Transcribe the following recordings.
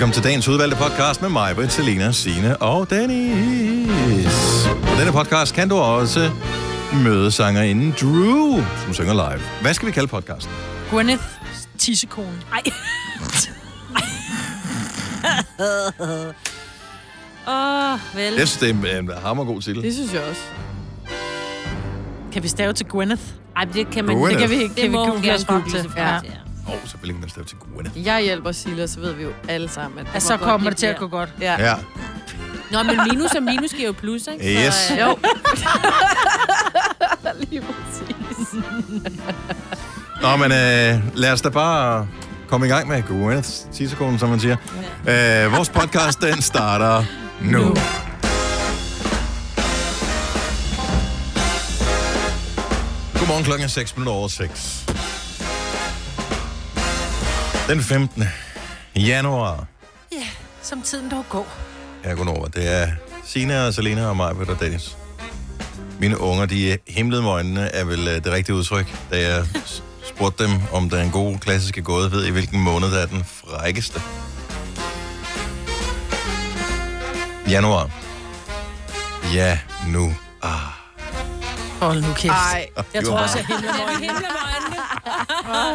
Velkommen til dagens udvalgte podcast med mig, Britt, Selina, Signe og Dennis. På denne podcast kan du også møde sangerinden Drew, som synger live. Hvad skal vi kalde podcasten? Gwyneth tissekone. Ej. Åh, oh, vel. Jeg synes, det er en hammergod titel. Det synes jeg også. Kan vi stave til Gwyneth? Ej, det kan man Gwyneth. Det kan vi ikke. Det Kan vi google gerne os frem til? Ja. Ja. Oh, selvfølgelig kan man stave til Gwyneth. Jeg hjælper Silla, så ved vi jo alle sammen, at det Altså, så kommer det til at gå godt. Ja. Ja, Nå, men minus og minus giver jo plus, ikke? Yes. Så, øh, Jo. Lige præcis. Nå, men øh, lad os da bare komme i gang med Gwyneth tissekonen, som man siger. Ja. Øh, vores podcast, den starter nu. nu. Godmorgen klokken er 6 minutter over 6. Den 15. januar. Ja, som tiden dog går. Ja, godnår. Det er Sina og Selena og mig, og Dennis. Mine unger, de himlede med øjnene, er vel øh, det rigtige udtryk, da jeg spurgte dem, om den gode klassiske gåde ved, i hvilken måned der er den frækkeste. Januar. Ja, nu. Ah. Hold nu kæft. Ej, Jeg tror også, jeg himlede Ja, med øjnene.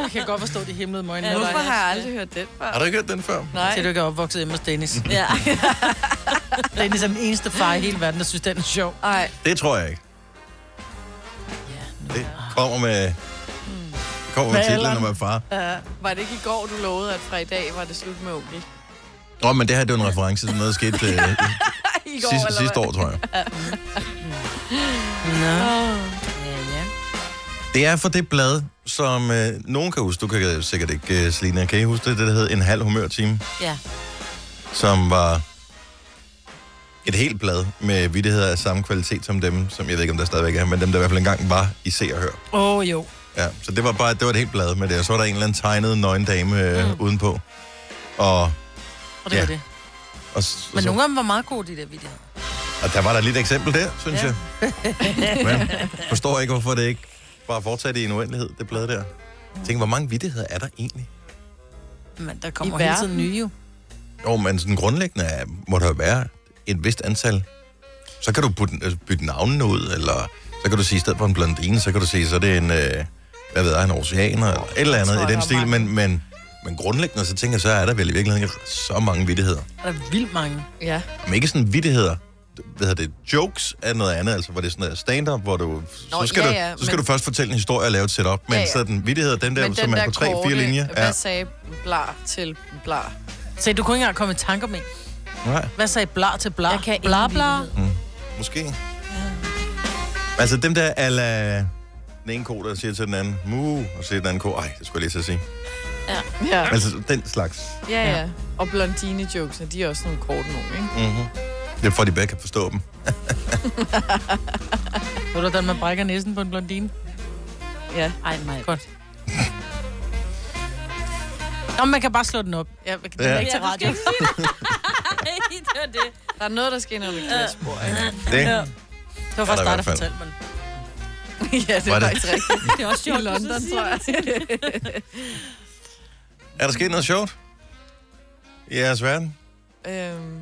Jeg kan godt forstå, at de himlede med øjnene. hvorfor Ja, har jeg aldrig hørt den før? Har du ikke hørt den før? Nej. Til du ikke er opvokset hjemme hos Dennis. Ja. Dennis er den eneste far i hele verden, der synes, den er sjov. Ej, Det tror jeg ikke. Ja, nu. Det kommer med... kommer med titlen, når man er far. var det ikke i går, du lovede, at fra i dag var det slut med onkel? Nå, men det her det er jo en reference til noget, der skete øh, I går, sidste, eller sidste år, tror jeg. Nå. Ja, ja. Det er for det blad, som øh, nogen kan huske. Du kan sikkert ikke, øh, Selina. Kan I huske det? Det der hed En halv humørtime, Ja. som var et helt blad med vittigheder af samme kvalitet som dem, som jeg ved ikke, om der stadigvæk er, men dem, der i hvert fald engang var i Se og Hør. Åh, oh, jo. Ja, så det var bare det var et helt blad med det, og så var der en eller anden tegnet nøgen dame øh, mm. udenpå. Og, Og det Ja. var det. Og, s- Men så, nogle af dem var meget gode, de der videoer. og der var der lidt eksempel der, synes Ja. jeg. Men forstår ikke, hvorfor det ikke bare fortsatte i en uendelighed, det blad der. Tænk, hvor mange vittigheder er der egentlig? Men der kommer I hele tiden verden? nye jo. Jo, men sådan grundlæggende er, må der jo være et vist antal. Så kan du putte, altså, bytte navnene ud, eller så kan du sige, i stedet for en blondine, så kan du sige, så er det en, øh, hvad ved jeg, en oceaner, eller et eller andet i den stil. Men, men, men grundlæggende, så tænker jeg, så er der vel i virkeligheden så mange vittigheder. Der er vildt mange. Ja. Men ikke sådan vittigheder. Hvad hedder det? Jokes er noget andet, altså hvor det er sådan noget stand-up, hvor du, så Nå, skal, ja, du, ja, så skal men- du først fortælle en historie og lave et setup. Men Ja, ja. sådan vittigheder, den der, Men som den er der på tre, korte, fire linjer. hvad sagde blar til blar? Så du kunne ikke engang komme i tanker med. Nej. Hvad sagde blar til blar? Jeg kan blar, blar. vittighed. Måske. Altså dem der ala den ene ko, der siger til den anden, mu, og siger den anden ko, ej, det skulle jeg lige så sige. Ja. Altså den slags. Ja, ja. Og blondine-jokes, de er også nogle korte nogle, ikke? Mm-hmm. Det er for, at de begge kan forstå dem. Ved du, hvordan man brækker næsen på en blondine? Ja. Ej, mig. Godt. Nå, man kan bare slå den op. Ja, den er Ja. ikke til Ja, radio. ikke det. Nej, det var det. Der er noget, der skinner med glasbord, ikke? Det Ja. Det var faktisk Ja, dig, der fortalte mig ja, det Var er det? faktisk rigtigt. Det er også I London, tror jeg. Er der sket noget sjovt? I jeres verden? øhm,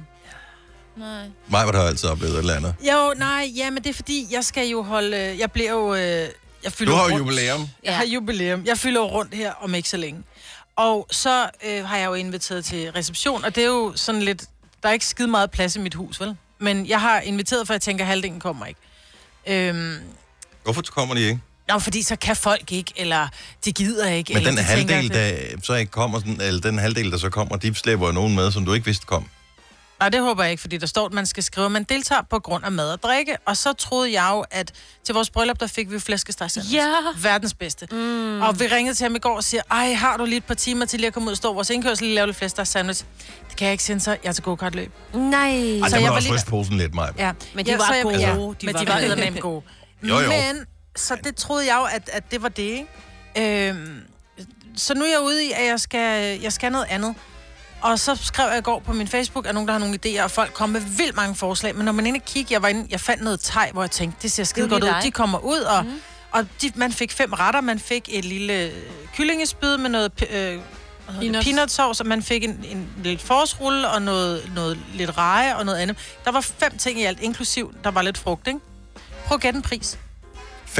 Nej. Mig var der altid oplevet et eller andet. Jo, nej, ja, men det er fordi, jeg skal jo holde... Jeg bliver jo... Øh, jeg fylder Du har jo rundt. jubilæum. Jeg har jubilæum. Jeg fylder jo rundt her om ikke så længe. Og så øh, har jeg jo inviteret til reception, og det er jo sådan lidt... Der er ikke skide meget plads i mit hus, vel? Men jeg har inviteret, for jeg tænker, at halvdelen kommer ikke. Øhm, Hvorfor kommer de ikke? Nå, fordi så kan folk ikke, eller de gider ikke. Men eller den de halvdel, der så ikke kommer, sådan, eller den halvdel, der så kommer, de slæber jo nogen med, som du ikke vidste kom. Nej, det håber jeg ikke, fordi der står, at man skal skrive, at man deltager på grund af mad og drikke. Og så troede jeg jo, at til vores bryllup, der fik vi flæskesteg. Ja. Verdens bedste. Mm. Og vi ringede til ham i går og siger, ej, har du lige et par timer til lige at komme ud og stå i vores indkørsel, lige lave lidt flæskesteg sandwich? Det kan jeg ikke sende så. Jeg er til go-kart-løb. Nej. Ej, Så jeg jeg var også lige- ryste posen lidt, mig. Ja. Men de ja, var gode. Ja, De men var de var eddermame gode. Jo, jo. Men, så det troede jeg jo, at, at det var det, ikke? Øhm, så nu er jeg ude i, at jeg skal, jeg skal noget andet. Og så skrev jeg i går på min Facebook, at nogen, der har nogle idéer, og folk kom med vildt mange forslag. Men når man inde kigge, jeg var inde, jeg fandt noget teg, hvor jeg tænkte, det ser skide Det godt ud. De kommer ud, og, mm. og de, man fik fem retter. Man fik et lille kyllingespyd med noget øh, Peanuts. peanut sauce, og man fik en, en lidt forårsrulle og noget, noget lidt reje og noget andet. Der var fem ting i alt, inklusiv, der var lidt frugt, ikke? Prøv at gætte en pris.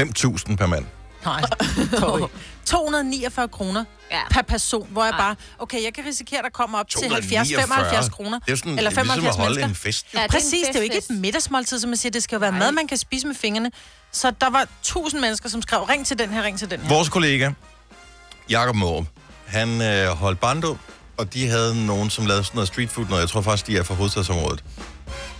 5.000 per mand. Nej, sorry. 249 kroner Ja. per person, hvor jeg bare, okay, jeg kan risikere, at der kommer op til 70-75 kroner. Det er sådan, Eller det er ligesom 75 at holde mennesker. en fest. jo. Ja, det er Præcis, det er jo ikke et middagsmåltid, som man siger. Det skal jo være mad, man kan spise med fingrene. Så der var tusind mennesker, som skrev, ring til den her, ring til den her. Vores kollega, Jakob Mårup, han øh, holdt barndom, og de havde nogen, som lavede sådan noget street food, noget. Jeg tror faktisk, de er fra hovedstadsområdet.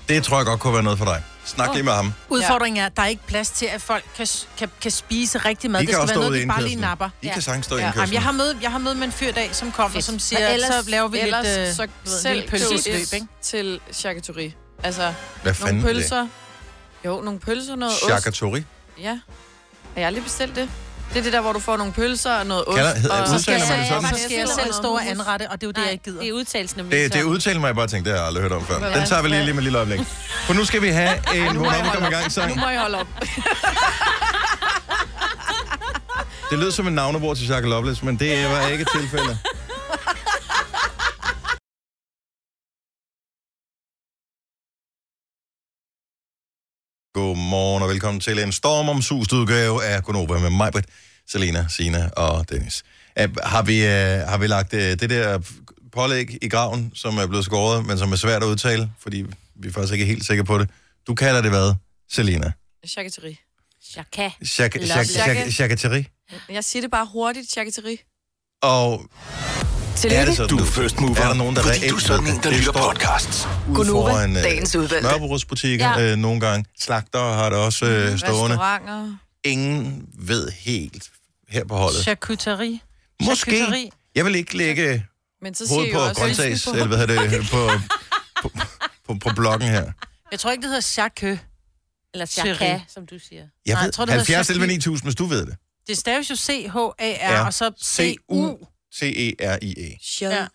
Det tror jeg godt kunne være noget for dig. Snak lige med ham. Udfordringen er, at der er ikke plads til, at folk kan, kan, kan spise rigtig mad. De det kan skal også være stå noget, de bare lige napper. De kan sagtens stå Ja, jamen, indkørslen. jeg, har mødt, jeg har mødt med en fyr i dag, som kommer, som siger, Og ellers- så laver vi Ellers lidt, øh, så selv lille pølsesløb, pølse ikke? til charcuterie. Altså, Hvad fanden nogle er det? pølser. Jo, nogle pølser, noget ost. Charcuterie? Ja. Har jeg aldrig bestilt det? Det er det der, hvor du får nogle pølser og noget ost. Kalder- hedder- og Så skal, Udtaler man det jeg, sådan? så skal jeg selv stå og anrette, og det er jo det, jeg ikke gider. det er udtalelsen nemlig. Det, det er udtalt mig, jeg bare tænkte, det har jeg aldrig hørt om før. Den tager vi lige, lige med et lille øjeblik. For nu skal vi have en vågn op og komme i gang Nu sang. må jeg holde op. Det lød som en navnebror til Jacques Loveless, men det var ikke tilfældet. Godmorgen og velkommen til en stormomsust udgave af Gonova med mig, Britt, Selena, Sina og Dennis. Uh, har, vi, uh, har vi lagt uh, det der pålæg i graven, som er blevet skåret, men som er svært at udtale, fordi vi er faktisk ikke helt sikre på det. Du kalder det hvad, Selena? Charcuterie. Chaka. Charcuterie? Jeg siger det bare hurtigt, charcuterie. Og er det sådan, Du er first mover, er der nogen, der fordi reelt du er sådan en, der lytter podcasts. Gunova, foran øh, dagens udvalgte. smørbrødsbutikker Ja. øh, nogle gange. Slagter har det også øh, stående. Restauranter. Ingen ved helt her på holdet. Charcuterie. Måske. Charcuterie. Jeg vil ikke lægge Men så siger hovedet på grøntsags, eller hvad hedder det, på, på, på, på bloggen her. Jeg tror ikke, det hedder charque. Eller chaka, som du siger. Jeg Nej, ved, jeg tror, det hedder 70 11 charcuterie. 9000, hvis du ved det. Det staves jo C-H-A-R, Ja. og så C-U. C-U-T-E-R-I-E. Ja.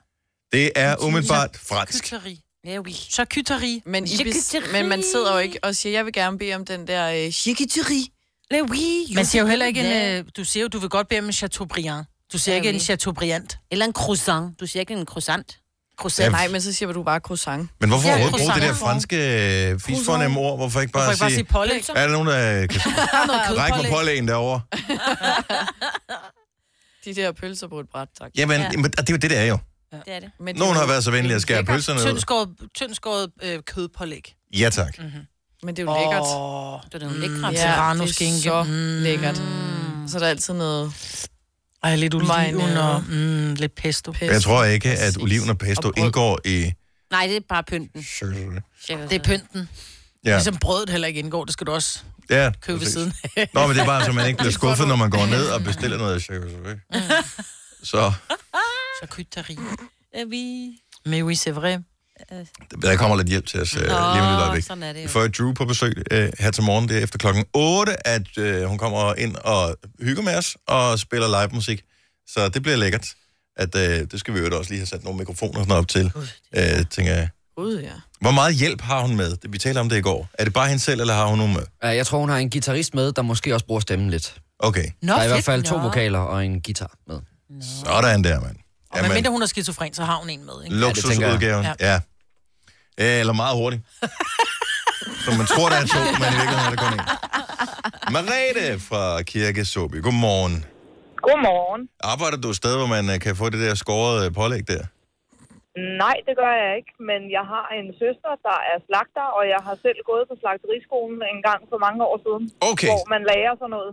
Det er umiddelbart fransk. Charcuterie. Ja, oui. Charcuterie. Men, I bes- Charcuterie. men man sidder jo ikke og siger, jeg vil gerne bede om den der øh, charcuterie. Ja, oui. Man siger jo heller ikke en... Øh, du siger jo, du vil godt bede om en Chateaubriand. Du siger Ja, ikke en oui. Chateaubriand. Eller en croissant. Du siger ikke en croissant. Croissant. Ja, Nej, men så siger du bare croissant. Men hvorfor Ja, overhovedet bruge det der croissant. franske øh, fisfornemme ord? Hvorfor ikke bare, Hvorfor ikke bare sige sige... pålæg? Er der nogen, der kan er noget række mig pålægen derovre? De der pølser på et bræt, tak. Jamen, Ja. men det er jo det, det er jo. Det er det. Men Nogen har været så venlige at skære pølserne ud. Tyndskåret, tyndskåret øh, kødpålæg. Ja, tak. Men det er jo lækkert. Åh, Det er nogle lækre. Mm, Ja. det er skinke. så Mm. lækkert. Så er der altid noget Ej, lidt oliven og mm, lidt pesto. pesto. Jeg tror ikke, at oliven og pesto Og brød. indgår i... Nej, det er bare pynten. Det er pynten. Ja, Ligesom brødet heller ikke indgår, det skal du også ja købe ved siden. Nå, men det er bare, så man ikke bliver skuffet, når man går ned og bestiller noget charcuterie. Så Charcuterie. Ja, vi... Mais oui, c'est vrai. Der kommer lidt hjælp til os uh, lige om lille øjeblik. sådan er det Vi jo. får Drew på besøg uh, her til morgen. Det er efter klokken 8, at uh, hun kommer ind og hygger med os og spiller live musik. Så det bliver lækkert. At, uh, det skal vi jo også lige have sat nogle mikrofoner sådan op til, uh, tænker jeg. Gud, ja. Hvor meget hjælp har hun med? Vi talte om det i går. Er det bare hende selv, eller har hun nogen med? Jeg tror, hun har en guitarist med, der måske også bruger stemmen lidt. Okay, Nå, der er i hvert fald to Nå. vokaler og en guitar med. sådan der, mand. Og medmindre hun er skizofren, så har hun en med, ikke? Luksusudgaven, Ja, ja. ja. Eller meget hurtigt. Så man tror, der er to, men i virkeligheden er der kun en. Marete fra Kirke Soby. Godmorgen. Godmorgen. Arbejder du et sted, hvor man øh, kan få det der skårede øh, pålæg der? Nej, det gør jeg ikke, men jeg har en søster, der er slagter, og jeg har selv gået på slagteriskolen en gang for mange år siden, Okay, hvor man lærer sådan noget.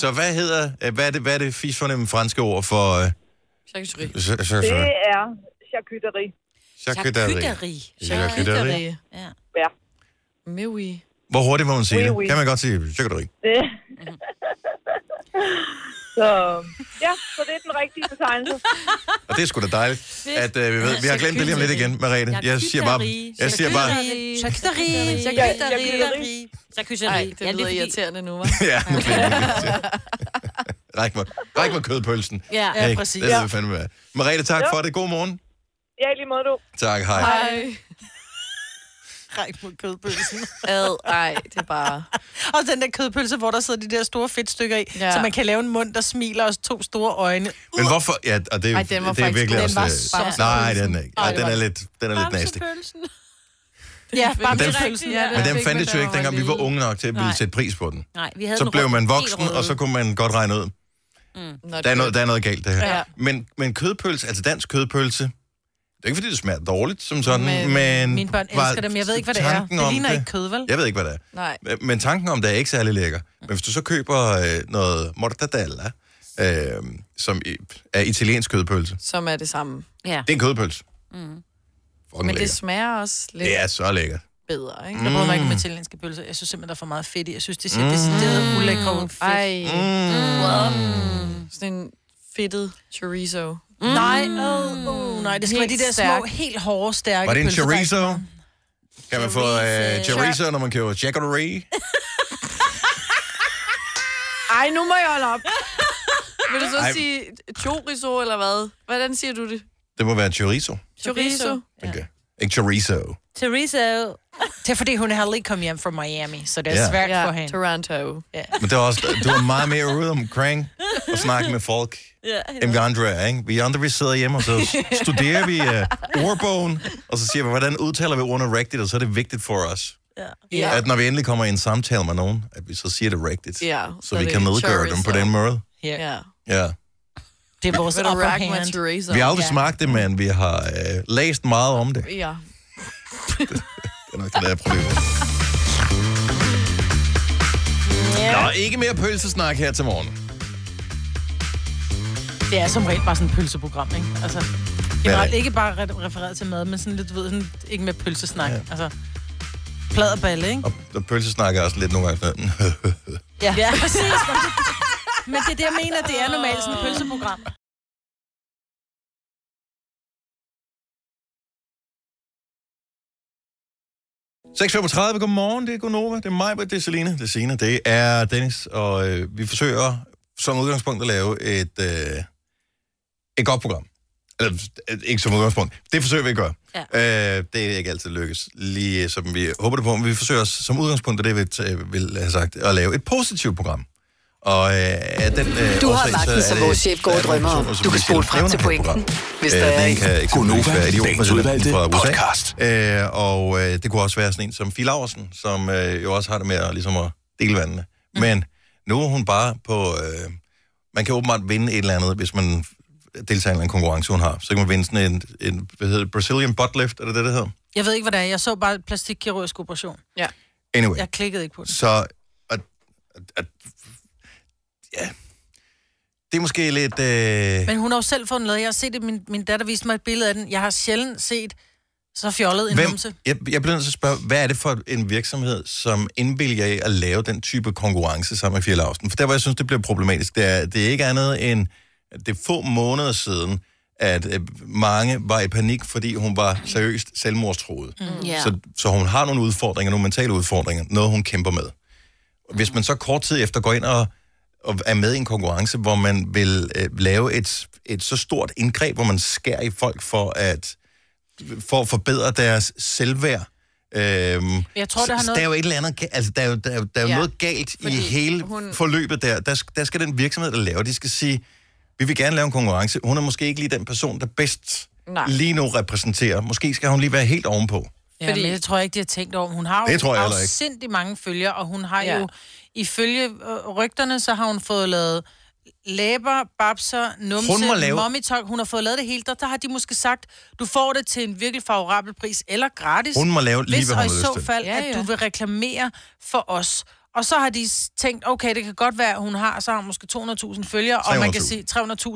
så hvad hedder, øh, hvad er det, hvad er det fisk fornemme franske ord for... Øh, Charcuterie. Det er charcuterie. charcuterie? Charcuterie. Charcuterie. Ja. Ja. Mais oui. Hvor hurtigt må man sige Oui, det? oui. Kan man godt sige charcuterie? Det. så ja, så det er den rigtige betegnelse. Og det er sgu da dejligt, at øh, vi ved. Vi har glemt det lige om lidt igen, Marete. Jeg siger bare... Jeg siger bare... Charcuterie. Charcuterie. Ej, Charcuterie. det lyder irriterende nu, hva'? Ja, nu bliver det lidt Ræk mig, ræk mig kødpølsen. Ja. Ja, Hey, præcis. Det vil fandme være. Merete, tak Ja. for det. God morgen. Ja, lige måde du. Tak, hej. Hej. skræk mod kødpølsen. Ad, ej, det er bare... Og den der kødpølse, hvor der sidder de der store fedtstykker i, Ja. ja. så man kan lave en mund, der smiler og to store øjne. Men hvorfor? Ja, og det, er- Ej, den var det er faktisk virkelig god. også... Den var øh, så- Nej, den er ikke. Ej, den er den. lidt, den er lidt nasty. Ja, bare den- pølsen. Ja, Men den fik fandt man, det jo ikke, dengang vi var unge nok til at ville sætte pris på den. Nej, vi havde Så den blev man voksen, og så kunne man godt regne ud. Nå, Der er noget, der er noget galt, det her. Ja. Men, men kødpølse, altså dansk kødpølse, det er ikke fordi, det smager dårligt som sådan, men... Men- Mine børn var elsker dem. Jeg ved ikke, hvad det er. Det om ligner ikke kød, vel? Jeg ved ikke, hvad det er. Nej. Men tanken om det er ikke særlig lækker. Men hvis du så køber øh, noget mortadella, øh, som er italiensk kødpølse, Som er det samme. Ja. det er en kødpølse. Mm. Fucking Men det lækker. smager også lidt Det er så lækkert. Bedre, ikke? Jeg bryder mig ikke om italienske pølser. Jeg synes simpelthen, der er for meget fedt i. Jeg synes, det ser decideret ulækre ud. Ej, Mm. sådan en fedtet chorizo. Nej, uh, uh, nej, det skal Helt være de der stærk. små, helt hårde, stærke Var det en pølser, der ikke- chorizo? Kan man få øh, Chorizo. chorizo, når man køber charcuterie? Ej, nu må jeg holde op. Vil du så Ej. sige chorizo, eller hvad? Hvordan siger du det? Det må være chorizo. Chorizo? Okay. Ikke chorizo. Teresa. Det er fordi, hun er lige kommet hjem fra Miami, så det er Ja. svært for hende. Toronto. Men det var også, du var meget mere ude omkring og snakke med folk, Ja, end vi andre er, ikke? Vi andre, vi sidder hjemme, og så studerer vi uh, ordbogen, og så siger vi, hvordan udtaler vi ordene rigtigt, og så er det vigtigt for os, Ja. at når vi endelig kommer i en samtale med nogen, at vi så siger det rigtigt, Ja, så, så vi det kan nedgøre dem på den måde. Ja. Ja. Det er vores upper hand. Vi har aldrig Ja. smagt det, men vi har uh, læst meget om det. Ja. Det er der er problemet. Nå, ikke mere pølsesnak her til morgen. Det er som regel bare sådan et pølseprogram, ikke? Altså, er generelt ikke bare re- refereret til mad, men sådan lidt, du ved, sådan, ikke med pølsesnak. Ja. Altså, plad og balle, ikke? Og, og pølsesnak er også lidt nogle gange sådan, Ja, ja præcis. Men det er det, jeg mener, det er normalt sådan et pølseprogram. 6.35, godmorgen, det er Gunova, det er mig, det er Selina, det er Sina, det er Dennis, og øh, vi forsøger som udgangspunkt at lave et, øh, et godt program. Eller, øh, ikke som udgangspunkt, det forsøger vi at gøre. Ja. Øh, det er ikke altid lykkes, lige som vi håber det på, men vi forsøger som udgangspunkt, og det vil, øh, vil have sagt, at lave et positivt program. Og øh, af den, øh, Du har magten, så som vores chef går og er drømmer om. Du kan spole frem til pointen, hvis Øh, der er en. kan eksempelvis være dagens udvalgte fra USA. podcast. Øh, og øh, det kunne også være sådan en som Fie Laursen, som øh, jo også har det med at, ligesom at dele vandene. Mm. Men nu er hun bare på... Øh, man kan åbenbart vinde et eller andet, hvis man deltager i en konkurrence, hun har. Så kan man vinde sådan en, en hvad hedder det, Brazilian butt lift, er det det, det hedder? Jeg ved ikke, hvad det er. Jeg så bare plastikkirurgisk operation. Anyway. Jeg klikkede ikke på det. Så... At, at, at, ja, det er måske lidt... Øh, Men hun har jo selv fået den lavet. Jeg har set det. Min, min datter viste mig et billede af den. Jeg har sjældent set så fjollet en Hvem, numse. jeg, jeg bliver nødt til at spørge, hvad er det for en virksomhed, som indvilger i at lave den type konkurrence sammen med Fie Lausten? For der, hvor jeg synes, det bliver problematisk, det er, det er ikke andet end, det er få måneder siden, at øh, mange var i panik, fordi hun var seriøst selvmordstroet. Mm. Ja. Så, så hun har nogle udfordringer, nogle mentale udfordringer, noget hun kæmper med. Hvis man så kort tid efter går ind og, og er med i en konkurrence, hvor man vil øh, lave et, et så stort indgreb, hvor man skærer i folk for at, for at forbedre deres selvværd. Øhm, Jeg tror, det har noget- Der er jo et eller andet, altså der er jo, der er, jo- der er jo Ja, noget galt i hele hun- forløbet der. der. sk- Der skal den virksomhed, der laver, de skal sige, vi vil gerne lave en konkurrence. Hun er måske ikke lige den person, der bedst Nej. lige nu repræsenterer. Måske skal hun lige være helt ovenpå. Ja, Fordi- men det tror jeg ikke, de har tænkt over. Hun har jo Det ikke. sindssygt mange følgere, og hun har ja. jo, ifølge øh, rygterne, så har hun fået lavet læber, babser, numse, Hun må lave- mommy talk. Hun har fået lavet det hele. Der, der har de måske sagt, du får det til en virkelig favorabel pris, eller gratis. Hun må lave lige, hvis hvad og hun i har lyst så fald, Ja, at ja. du vil reklamere for os. Og så har de tænkt, okay, det kan godt være, at hun har, så har hun måske 200.000 følgere, og man kan 300.000. sige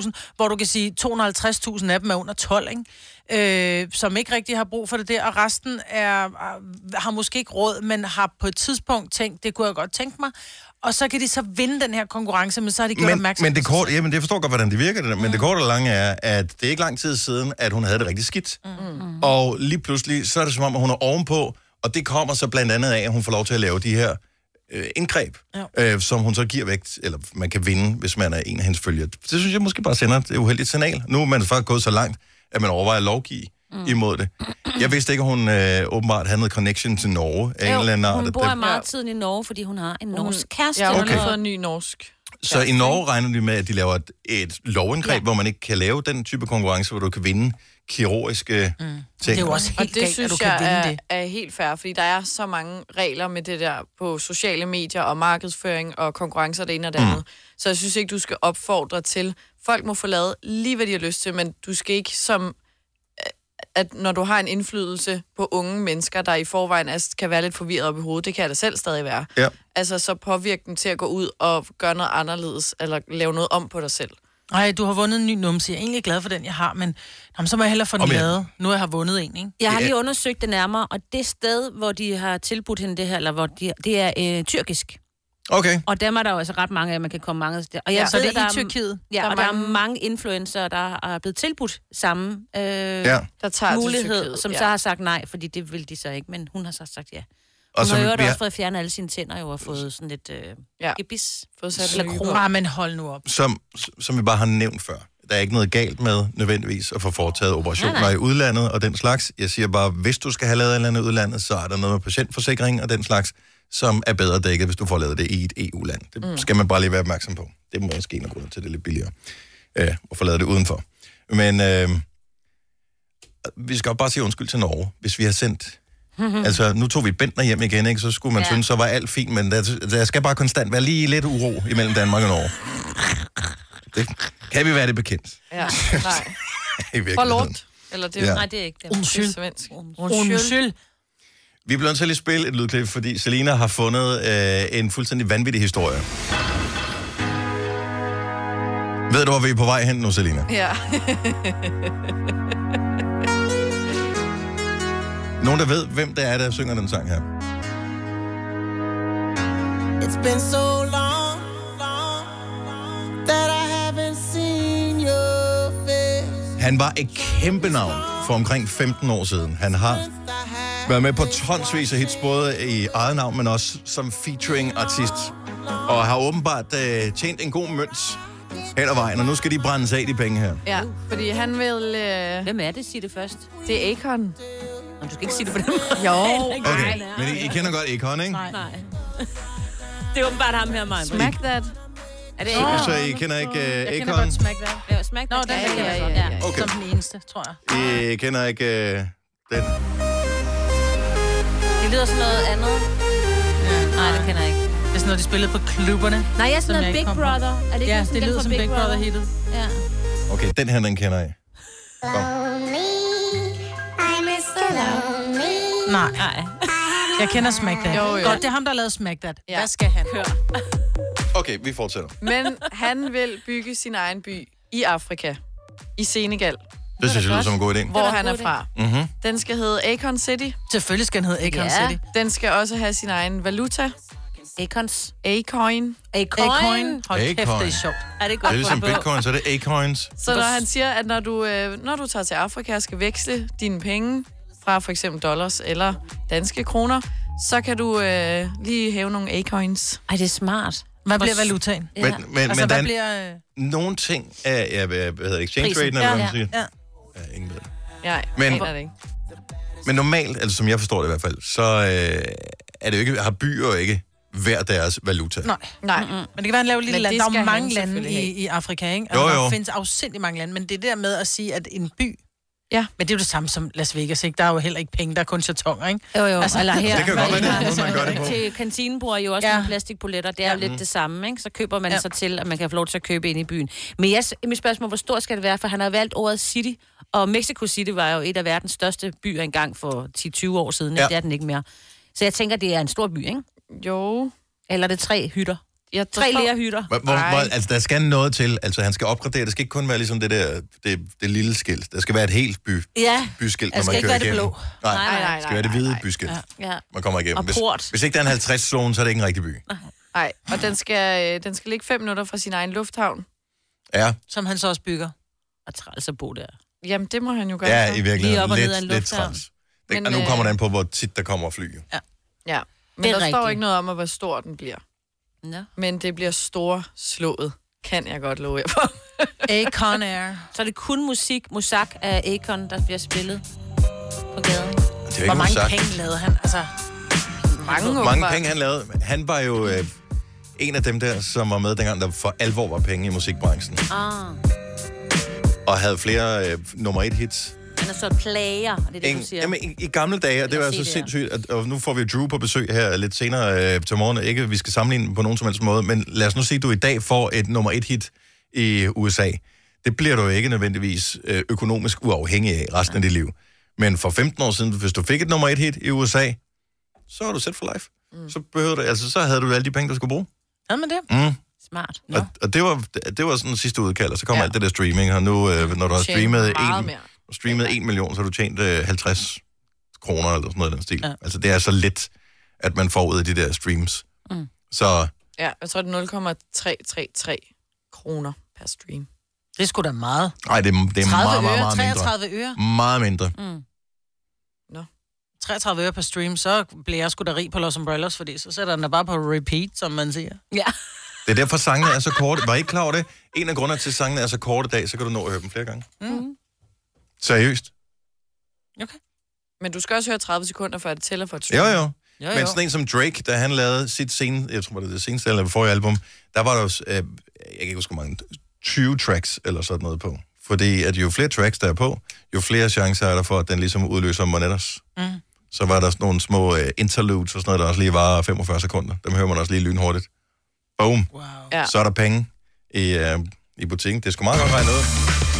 300.000, hvor du kan sige, 250.000 af dem er under 12, ikke? Øh, som ikke rigtig har brug for det der, og resten er, er- har måske ikke råd, men har på et tidspunkt tænkt, det kunne jeg godt tænke mig. Og så kan de så vinde den her konkurrence, men så har de gjort Men, opmærksom men det kort, jamen, det forstår godt, hvordan det virker, det der, men det korte og lange er, at det er ikke lang tid siden, at hun havde det rigtig skidt. Mm. Og lige pludselig, så er det som om, at hun er ovenpå, og det kommer så blandt andet af, at hun får lov til at lave de her øh, indgreb, Ja. øh, som hun så giver væk, eller man kan vinde, hvis man er en af hendes følgere. Det synes jeg måske bare sender et uheldigt signal. Nu er man faktisk gået så langt, at man overvejer at lovgive mm. imod det. Jeg vidste ikke, at hun øh, åbenbart havde noget connection til Norge af en eller anden art. hun bor Det- meget tiden i Norge, fordi hun har en norsk kæreste. Ja, hun Okay. har fået en ny norsk. Så i Norge regner de med, at de laver et, et lovindgreb, ja. Hvor man ikke kan lave den type konkurrence, hvor du kan vinde kirurgiske mm. ting. Det er jo også Og helt det galt, synes at du kan jeg vinde er, det. er helt fair, fordi der er så mange regler med det der på sociale medier og markedsføring og konkurrencer det ene og det andet. Så jeg synes ikke, du skal opfordre til. Folk må få lavet lige, hvad de har lyst til, men du skal ikke som at når du har en indflydelse på unge mennesker, der i forvejen er, kan være lidt forvirret op i hovedet, det kan jeg da selv stadig være. Ja. Altså, så påvirke dem til at gå ud og gøre noget anderledes, eller lave noget om på dig selv. Nej, du har vundet en ny numse. Jeg er egentlig glad for den, jeg har, men jamen, så må jeg hellere få den lavet. Nu jeg har vundet en, ikke? Jeg har lige undersøgt det nærmere, og det sted, hvor de har tilbudt hende det her, eller hvor de, det er øh, tyrkisk. Okay. Og dem er der jo altså ret mange af, man kan komme mange steder. Og jeg Ja, ved, så det der er i Tyrkiet. Ja, Der er og der er mange- mange influencer, der er blevet tilbudt samme øh, Ja. Der tager til mulighed, Tyrkiet, som ja. så har sagt nej, fordi det vil de så ikke, men hun har så sagt ja. Og Hun så har jo også fået fjernet alle sine tænder jo, og fået sådan lidt øh, Ja. gebis. Fået sat Eller kroner. Ah, men hold nu op. som, som vi bare har nævnt før, der er ikke noget galt med nødvendigvis at få foretaget operationer Nej, nej. i udlandet og den slags. Jeg siger bare, hvis du skal have lavet et eller andet i udlandet, så er der noget med patientforsikring og den slags, som er bedre dækket, hvis du får lavet det i et EU-land. Det mm. skal man bare lige være opmærksom på. Det må også en af grunden til, at det er lidt billigere øh, at få lavet det udenfor. Men øh, vi skal jo bare sige undskyld til Norge, hvis vi har sendt... Altså, nu tog vi Bentner hjem igen, ikke? så skulle man ja. Synes, så var alt fint, men der, der skal bare konstant være lige lidt uro imellem Danmark og Norge. Det kan vi være det bekendt. Ja, nej. I virkeligheden. Forlort. Eller det er Ja. Nej, det er ikke det. det er Undskyld. svensk. Undskyld. Vi bliver nødt til at lige spille et lydklip, fordi Selina har fundet øh, en fuldstændig vanvittig historie. Ved du, hvor vi er på vej hen nu, Selina? Ja. Nogen, der ved, hvem det er, der synger den sang her? It's been so long, long that I haven't seen your face. Han var et kæmpe navn for omkring 15 år siden. Han har været med på tonsvis af hits, både i eget navn, men også som featuring artist. Og har åbenbart øh, tjent en god mønt hen ad vejen, og nu skal de brændes af, de penge her. ja, fordi han vil... Øh, Hvem er det? Sig det først. det er Akon. Nå, du skal ikke sige det på den måde. Jo. Okay, men I, I kender godt Akon, ikke? Nej. Nej. Det er åbenbart ham her, Maja. Smack that. Er det ikke? Så I kender ikke Jeg uh, kender Akon? godt Smack That. Ja, smack Nå, that. den Ja, kender jeg ja, Ja, ja. Okay. Som den eneste, tror jeg. I kender ikke uh, den? Det lyder sådan noget andet. Nej, det kender jeg ikke. Det er sådan noget, de spillede på klubberne. Nej, jeg er sådan jeg noget Big kom. Brother. Er det ikke Ja, sådan det den lyder fra som Big Brother hittet. Ja. Okay, den her, den kender the lonely. Nej, Nej. jeg kender Smack That. Jo, jo. Godt, det er ham, der har lavet Smack That. Ja. Hvad skal han? Hør. Okay, vi fortsætter. Men han vil bygge sin egen by i Afrika. I Senegal, Det synes jeg lyder som en god idé. hvor han er fra. Mm-hmm. Den skal hedde Akon City. Selvfølgelig skal han hedde Akon Ja. City. Den skal også have sin egen valuta. Akons. A-coin. Acoin. Acoin. Hold kæft, det er sjovt. Er det Det godt er ligesom bitcoin, så er det A-coins. Så når han siger, at når du, øh, når du tager til Afrika og skal veksle dine penge fra for eksempel dollars eller danske kroner, så kan du øh, lige hæve nogle A-coins. Ej, det er smart. Hvad bliver valutaen? Men, men, men Altså, der hvad er bliver... øh, nogle ting af, ja, hvad hvad hedder det, exchange raten, eller hvad Ja, man siger? Ja. Ja, ingen ved det. Ja, Men- men, det ikke. Men normalt, altså som jeg forstår det i hvert fald, så øh, er det jo ikke, har byer jo ikke hver deres valuta. Nej. Nej. Men det kan være, han laver et lille Men land. Der er jo mange lande i, i Afrika, ikke? Jo, Altså, jo. Der findes afsindig mange lande, men det der med at sige, at en by... Ja. Men det er jo det samme som Las Vegas, ikke? Der er jo heller ikke penge, der er kun chatonger, ikke? Jo, jo. Altså, Eller her. Det kan jo godt være, det noget, man gør det på. Til kantinebord er jo også Ja. ja. nogle plastikpoletter. Det er jo lidt det samme, ikke? Så køber man Ja. ja. sig til, at man kan få lov til at købe ind i byen. Men jeg, mit spørgsmål, hvor stort skal det være? For han har valgt ordet city, og Mexico City var jo et af verdens største byer engang for 10-20 år siden. Ja. Ja. Det er den ikke mere. Så jeg tænker, det er en stor by, ikke? Jo. Eller er det tre hytter? Jeg Tre tror- lærhytter. Hvor, hvor, altså, der skal noget til. Altså, han skal opgradere. Det skal ikke kun være ligesom det der, det, det lille skilt. Der skal være et helt by, Ja. byskilt, når man ikke kører være det igennem. blå. Nej, Nej, nej, nej, det skal være det hvide byskilt, Ja. man kommer igennem. Og Hvis, port. hvis ikke der er en 50-zone, så er det ikke en rigtig by. Nej, og den skal, øh, den skal ligge fem minutter fra sin egen lufthavn. Ja, Som han så også bygger. Og træls at bo der. Jamen, det må han jo gøre. ja i virkeligheden. Lige op og ned lidt, ad en lidt lufthavn. Det, Men, og nu øh, kommer det an på, hvor tit der kommer fly. jo. Ja. Men Det er der står rigtigt. ikke noget om, at hvor stor den bliver. Ja. Men det bliver storslået, kan jeg godt love jer for. Akon Air. Så er det kun musik, musak af Akon, der bliver spillet på gaden. Det er Hvor ikke mange sagt. penge lavede han? Altså, Mange, Mange åbenbart. penge, han lavede. Han var jo øh, en af dem der, som var med dengang, der for alvor var penge i musikbranchen. Ah, Og havde flere øh, nummer et hits. Han er så plager, det er det, En, du siger. jamen, i, I gamle dage, og det var kan så se det, sindssygt, at, og nu får vi Drew på besøg her lidt senere øh, til morgen. Ikke, vi skal sammenligne på nogen som helst måde, men lad os nu sige, at du i dag får et nummer et hit i USA. Det bliver du jo ikke nødvendigvis øh, økonomisk uafhængig af resten af dit liv. Men for 15 år siden, hvis du fik et nummer et hit i USA, så var du set for life. Mm. Så, behøvede du, altså, så havde du alle de penge, du skulle bruge. havde man det? Mm. Smart. Og, og det var, det var sådan sidste udkald, og så kommer Ja. alt det der streaming, og nu, øh, når du har streamet en, mere. Streamet 1 million, så har du tjent øh, 50 kroner eller sådan noget i den stil. Ja. Altså, det er så let, at man får ud af de der streams. Mm. Så Ja, jeg tror, det er 0,333 kroner per stream. Det er sgu da meget. nej, det, er- det er 30 meget, meget, øre, meget mindre. 33 øre. Meget mindre. Mm. 33 øre per stream, så bliver jeg sgu da rig på Los Umbrellas, fordi så sætter den da bare på repeat, som man siger. Ja. Det er derfor, sangene er så korte. Var I ikke klar over det? En af grundene til, at sangene er så korte i dag, så kan du nå at høre dem flere gange. Mm. Seriøst? Men du skal også høre 30 sekunder, før det tæller for et stream. Jo, jo. Jo, Men sådan en som Drake, da han lavede sit sen, jeg tror, det var det seneste eller forrige album, der var der jo, øh, jeg kan ikke huske, mange, 20 tracks eller sådan noget på. Fordi at jo flere tracks, der er på, jo flere chancer er der for, at den ligesom udløser monetters. Mm. Så var der sådan nogle små øh, interludes og sådan noget, der også lige var 45 sekunder. Dem hører man også lige lynhurtigt. Boom. Wow. Ja. Så er der penge i, øh, i butikken. Det er sgu meget godt regnet ud.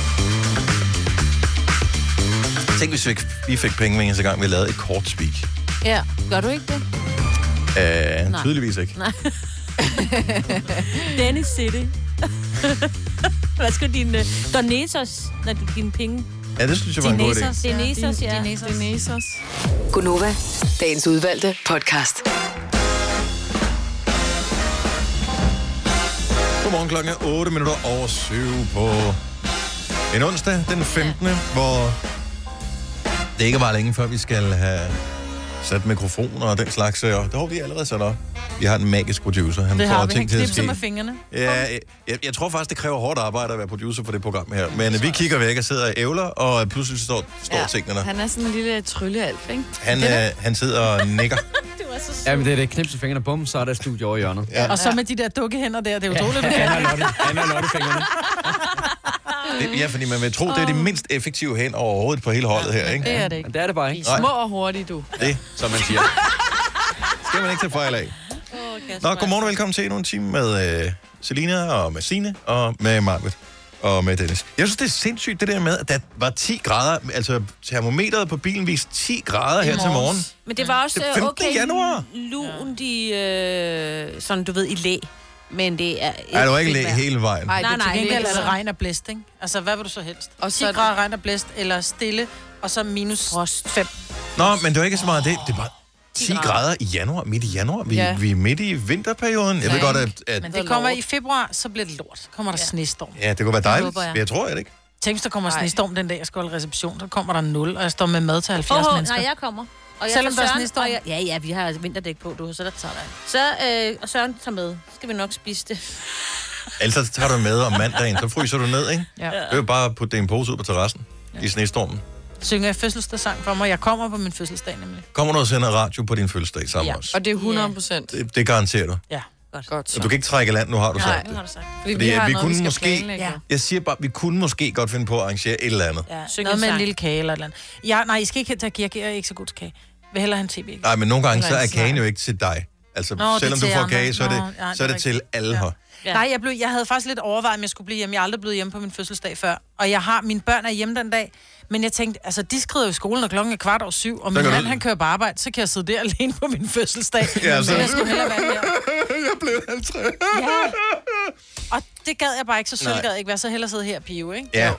Tænk, hvis vi fik, vi fik penge hver eneste gang, vi lavede et kort speak. ja. Gør du ikke det? Uh, Nej. tydeligvis ikke. Nej. Dennis City. Hvad skal din uh, donatos, når du dine penge? Ja, det synes jeg var en god idé. Dinesos, Dinesos, ja. Dinesos. Dinesos. Gunova, dagens udvalgte podcast. Godmorgen klokken er 8 minutter over 7 på en onsdag, den 15. Ja. hvor det ikke var længe før vi skal have sat mikrofoner og den slags. Og det har vi allerede sat op. Vi har en magisk producer. Han Det får har vi. Han ting til at ske. med fingrene. Ja, jeg, jeg, jeg tror faktisk, det kræver hårdt arbejde at være producer for det program her. Men vi kigger væk og sidder og ævler, og pludselig står, står ja. tingene der. Han er sådan en lille tryllealf, ikke? Han, øh, han sidder og nikker. Jamen, det er det. Knipse fingrene, bum, så er der studie over i hjørnet. Ja. Og så med de der dukkehænder der, det er utroligt. Han er Lotte, er Lotte fingrene. Det, ja, fordi man vil tro, det er det mindst effektive hen overhovedet på hele holdet her, ikke? Det er det ikke. Men det er det bare ikke. Små og hurtige, du. Det, som man siger. Skal man ikke tage fejl af. Nå, godmorgen og velkommen til endnu en time med øh, Selina og med Signe og med Marvitt og med Dennis. Jeg synes, det er sindssygt det der med, at der var 10 grader, altså termometeret på bilen viste 10 grader her til morgen. Men det var også Det er øh, 15. okay januar. lunt i, øh, sådan du ved, i læ. Men det er... Ej, det var ikke læ hele vejen. Nej, Nej, det er nej, til Gengæld er det regn og blæst, ikke? Altså, hvad vil du så helst? Og så 10 er det- grader regn og blæst, eller stille, og så minus Frost. 5. Nå, men det var ikke så meget det. Det var 10 grader. grader i januar, midt i januar. Vi, Ja. vi er midt i vinterperioden. Jeg ved godt, at, at Men det kommer i februar, så bliver det lort. Så kommer der Ja. snestorm. ja, det kunne være dejligt. håber jeg. Jeg tror det ikke. Tænk, hvis der kommer Ej. snestorm den dag, jeg skal holde reception, så kommer der 0, og jeg står med mad til 70 Åh, mennesker. nej, jeg kommer. Og jeg Selvom der er snestorm? jeg, Ja, ja, vi har vinterdæk på, du, så der tager dig. Så, øh, og Søren tager med. Så skal vi nok spise det. Ellers så tager du med om mandagen, så fryser du ned, ikke? Ja. Det er jo bare at putte det i en pose ud på terrassen i snestormen. Synger jeg fødselsdagssang for mig. Jeg kommer på min fødselsdag nemlig. Kommer du og sender radio på din fødselsdag sammen Ja. ja. også? Og det er 100 procent. Det, det garanterer du. Ja. Godt Så så. du kan ikke trække land, nu har du Nej. sagt Nu det. har du sagt. Fordi, Fordi vi har vi noget, kunne vi skal måske- planlægge. Ja. Jeg siger bare, vi kunne måske godt finde på at arrangere et eller andet. Ja, noget med en lille kage eller et eller andet. Ja, nej, I skal ikke have kage. Jeg er ikke så god til kage. Vil hellere have en tv. Nej, men nogle gange så er en kagen jo ikke til dig. Altså, Nå, selvom du får andre. kage, så er det, Nå, ja, så er det det til alle Ja. her. Ja. Nej, jeg, blev, jeg havde faktisk lidt overvejet, om jeg skulle blive hjemme. Jeg er aldrig blevet hjemme på min fødselsdag før. Og jeg har, mine børn er hjemme den dag. Men jeg tænkte, altså de skrider jo i skolen, og klokken er kvart over syv. Og min mand, du- han kører på arbejde, så kan jeg sidde der alene på min fødselsdag. Ja, men så- jeg skulle hellere være her. jeg blev 50. Ja. Og det gad jeg bare ikke, så Nej. gad jeg ikke være. Så hellere sidde her og pive, ikke? Ja,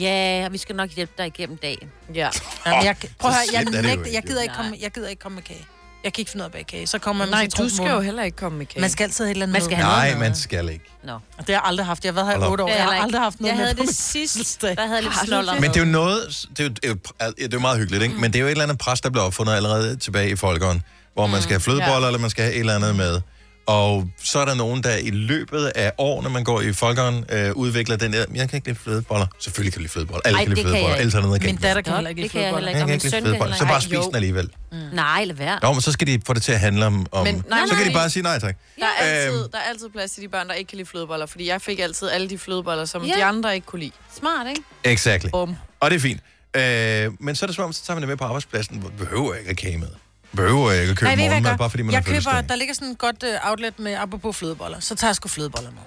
Ja, og vi skal nok hjælpe dig igennem dagen. Ja. Jamen, jeg, prøv at høre, jeg, jo nægter, ikke, jeg, gider ikke komme, jeg gider ikke komme med kage. Jeg kan ikke finde ud af at bage kage. Så kommer man Nej, du skal jo heller ikke komme med kage. Man skal altid have et eller andet Man skal have nej, noget man skal ikke. Nå. Og det har jeg aldrig haft. Jeg har været her i otte år. Jeg har aldrig haft noget jeg med havde det sidst, fødselsdag. der havde jeg lidt snoller. Men det er jo noget, det er jo, det er jo, det er jo meget hyggeligt, ikke? Men det er jo et eller andet pres, der blev opfundet allerede tilbage i folkeånden, hvor man skal have flødeboller, eller man skal have et eller andet med. Og så er der nogen, der i løbet af år, når man går i folkeren, øh, udvikler den der, jeg kan ikke lide flødeboller. Selvfølgelig kan jeg lide flødeboller. Alle Ej, kan lide flødeboller. Ellers er der noget Min galt. datter kan heller ikke det lide flødeboller. Jeg ikke. kan Og ikke min lide flødeboller. Så bare spis den alligevel. Nej, lad være. Nå, men så skal de få det til at handle om... om Men- nej, så kan nej. de bare sige nej tak. Der er, altid, Øhm. der er altid plads til de børn, der ikke kan lide flødeboller, fordi jeg fik altid alle de flødeboller, som Ja. de andre ikke kunne lide. Smart, ikke? Exactly. Bum. Og det er fint. Øh, men så er det som om, så tager man det med på arbejdspladsen. Hvor Behøver jeg ikke at kage med? Behøver jeg ikke at købe Nej, morgenmad, jeg bare gør? fordi man jeg har køber, fødselsdag? der ligger sådan et godt uh, outlet med apropos flødeboller. Så tager jeg sgu flødeboller med.